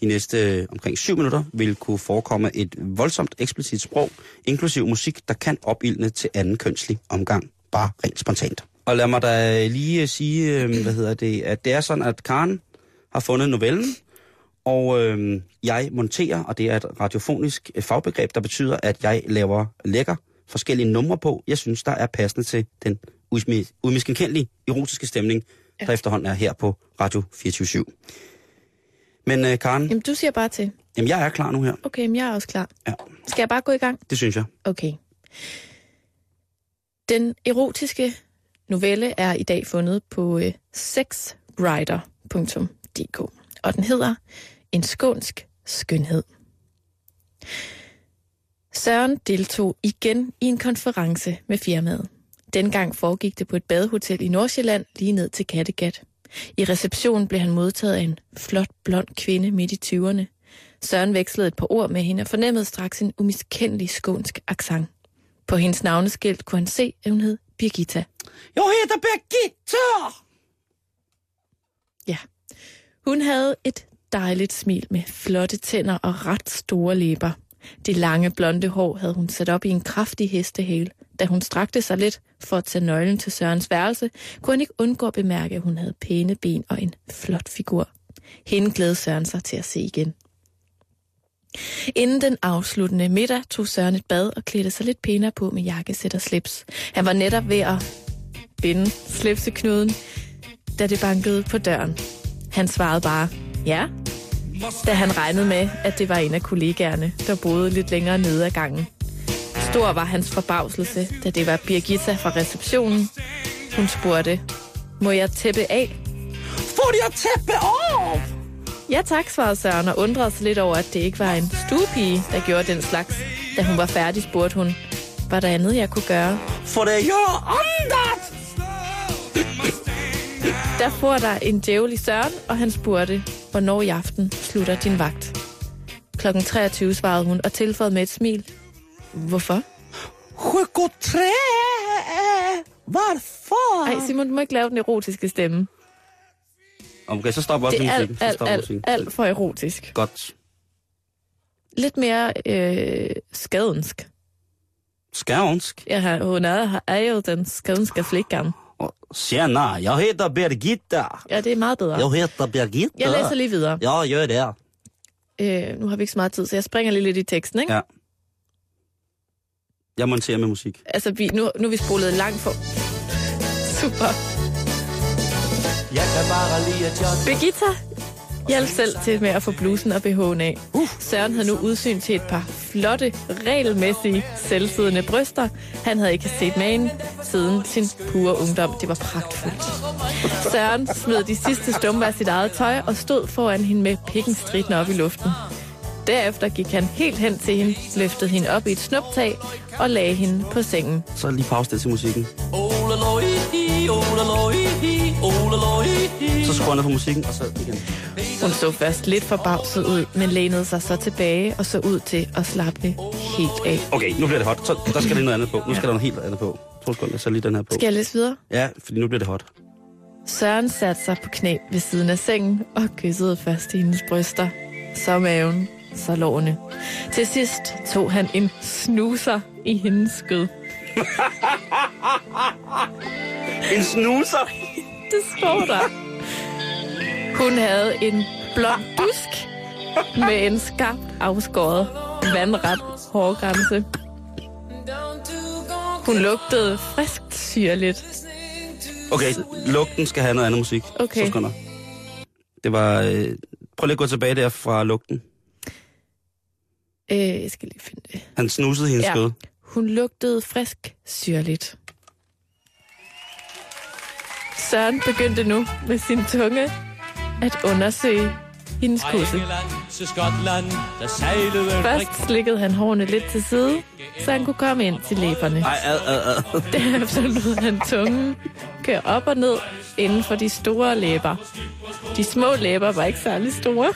D: de næste øh, omkring syv minutter vil kunne forekomme et voldsomt eksplicit sprog, inklusiv musik, der kan opildne til anden kønslig omgang, bare rent spontant. Og lad mig da lige øh, sige, øh, hvad hedder det, at det er sådan, at Karen har fundet novellen, og øh, jeg monterer, og det er et radiofonisk øh, fagbegreb, der betyder, at jeg laver lækker forskellige numre på, jeg synes, der er passende til den udmiskenkendelige erotiske stemning, ja. der efterhånden er her på Radio 24 Men øh, Karen,
E: Jamen, du siger bare til.
D: jamen, jeg er klar nu her.
E: Okay, men jeg er også klar.
D: Ja,
E: Skal jeg bare gå i gang?
D: det synes jeg.
E: Okay. Den erotiske novelle er i dag fundet på øh, sexwriter.dk, og den hedder En skånsk skønhed. Søren deltog igen i en konference med firmaet. Dengang foregik det på et badehotel i Nordsjælland lige ned til Kattegat. I receptionen blev han modtaget af en flot, blond kvinde midt i 20'erne. Søren vekslede et par ord med hende og fornemmede straks en umiskendelig skånsk accent. På hendes navneskilt kunne han se, at hun hed Birgitta.
D: Jeg hedder Birgitta!
E: Ja. Hun havde et dejligt smil med flotte tænder og ret store læber. De lange blonde hår havde hun sat op i en kraftig hestehale. Da hun strakte sig lidt for at tage nøglen til Sørens værelse, kunne han ikke undgå at bemærke, at hun havde pæne ben og en flot figur. Hende glædede Søren sig til at se igen. Inden den afsluttende middag tog Søren et bad og klædte sig lidt pænere på med jakkesæt og slips. Han var netop ved at binde slipseknuden, da det bankede på døren. Han svarede bare, ja, da han regnede med, at det var en af kollegaerne, der boede lidt længere nede ad gangen. Stor var hans forbavselse, da det var Birgitta fra receptionen. Hun spurgte, må jeg tæppe af?
D: Får jeg tæppe af?
E: Ja tak, svarede Søren og undrede sig lidt over, at det ikke var en stuepige, der gjorde den slags. Da hun var færdig, spurgte hun, var der andet, jeg kunne gøre?
D: For det gør andet!
E: Der får der en djævel i Søren, og han spurgte, hvornår i aften slutter din vagt. Klokken 23 svarede hun og tilføjede med et smil. Hvorfor?
D: Chokotré! Hvorfor?
E: Ej, Simon, du må ikke lave den erotiske stemme.
D: Okay, så stopper også
E: Det er
D: musikken.
E: alt,
D: Så
E: alt,
D: stopper
E: alt,
D: musikken.
E: alt for erotisk.
D: Godt.
E: Lidt mere øh, skadensk.
D: Skavnsk.
E: Ja, hun er, er jo den skadenske flikkeren.
D: Tjena, jeg hedder Birgitta.
E: Ja, det er meget bedre.
D: Jeg hedder Birgitta.
E: Jeg læser lige videre.
D: Ja, gør det.
E: Øh, nu har vi ikke så meget tid, så jeg springer lige lidt i teksten, ikke?
D: Ja. Jeg monterer med musik.
E: Altså, vi, nu, nu er vi spolet langt for... Super.
G: Jeg kan bare lide, at jeg
E: Birgitta hjalp selv til med at få blusen og BH'en af. Søren havde nu udsyn til et par flotte, regelmæssige, selvsiddende bryster. Han havde ikke set magen siden sin pure ungdom. Det var pragtfuldt. Søren smed de sidste stumper af sit eget tøj og stod foran hende med pikken stridende op i luften. Derefter gik han helt hen til hende, løftede hende op i et snuptag og lagde hende på sengen.
D: Så lige pause det til musikken. Så skruer ned på musikken, og så igen.
E: Hun så først lidt forbavset ud, men lænede sig så tilbage og så ud til at slappe helt af.
D: Okay, nu bliver det hot. Så der skal der noget andet på. Nu skal der noget helt andet på. To sekunder, så lige den her på.
E: Skal jeg læse videre?
D: Ja, fordi nu bliver det hot.
E: Søren satte sig på knæ ved siden af sengen og kyssede først hendes bryster, så maven, så lårene. Til sidst tog han en snuser i hendes skød. [LAUGHS]
D: En snuser!
E: Det står der. Hun havde en blond dusk med en skarpt afskåret vandret hårgrænse. Hun lugtede friskt syrligt.
D: Okay, lugten skal have noget andet musik.
E: Okay.
D: Sekunder. Det var... Øh, prøv lige at gå tilbage der fra lugten.
E: Øh, jeg skal lige finde det.
D: Han snusede hendes
E: Ja.
D: skød.
E: Hun lugtede frisk syrligt. Søren begyndte nu med sin tunge at undersøge hendes kusse. Først slikkede han hårene lidt til side, så han kunne komme ind til læberne.
D: Ej, ad, ad, ad. [LAUGHS]
E: Derefter lod han tungen køre op og ned inden for de store læber. De små læber var ikke særlig store.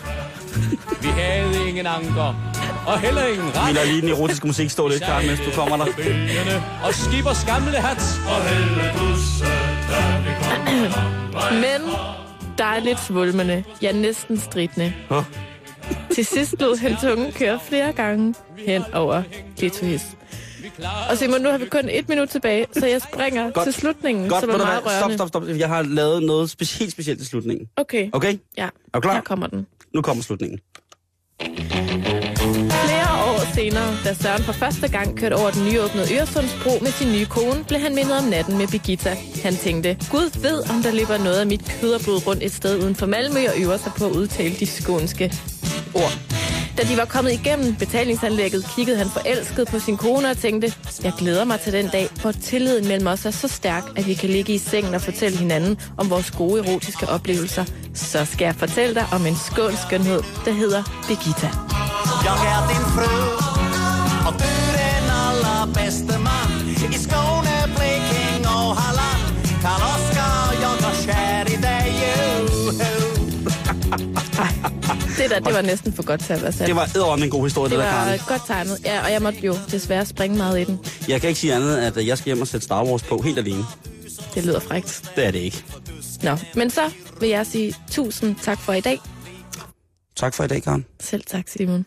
G: Vi havde ingen anker, og heller ingen
D: Vi
G: ret.
D: lader lige den erotiske musik stå lidt, Karen, mens du kommer der.
G: Og skibers gamle hat.
E: Men dejligt svulmende, ja næsten stridende.
D: Hå?
E: Til sidst lod han tungen køre flere gange hen over klitoris. Og Simon, nu har vi kun et minut tilbage, så jeg springer
D: Godt.
E: til slutningen,
D: Godt,
E: som er meget
D: hvad? Stop,
E: rørende.
D: stop, stop. Jeg har lavet noget spe- helt specielt i slutningen.
E: Okay,
D: Okay?
E: ja.
D: Er du klar?
E: Her kommer den.
D: Nu kommer slutningen.
E: Senere, da Søren for første gang kørte over den nyåbnede Øresundsbro med sin nye kone, blev han mindet om natten med Birgitta. Han tænkte, Gud ved, om der løber noget af mit køderblod rundt et sted uden for Malmø og øver sig på at udtale de skånske ord. Da de var kommet igennem betalingsanlægget, kiggede han forelsket på sin kone og tænkte, jeg glæder mig til den dag, hvor tilliden mellem os er så stærk, at vi kan ligge i sengen og fortælle hinanden om vores gode erotiske oplevelser. Så skal jeg fortælle dig om en skånsk skønhed, der hedder Birgitta.
H: Jag är din fru bedste mand I Skåne, Bleking og Halland Karl Oskar, Jokker, Shad i dag [LAUGHS]
E: det der, det var næsten for godt til at være sandt.
D: Det var edderom en god historie, det,
E: det
D: der, Karen.
E: Det var godt tegnet, ja, og jeg måtte jo desværre springe meget i den.
D: Jeg kan ikke sige andet, at øh, jeg skal hjem og sætte Star Wars på helt alene.
E: Det lyder frægt.
D: Det er det ikke.
E: Nå, men så vil jeg sige tusind tak for i dag.
D: Tak for i dag, Karen.
E: Selv tak, Simon.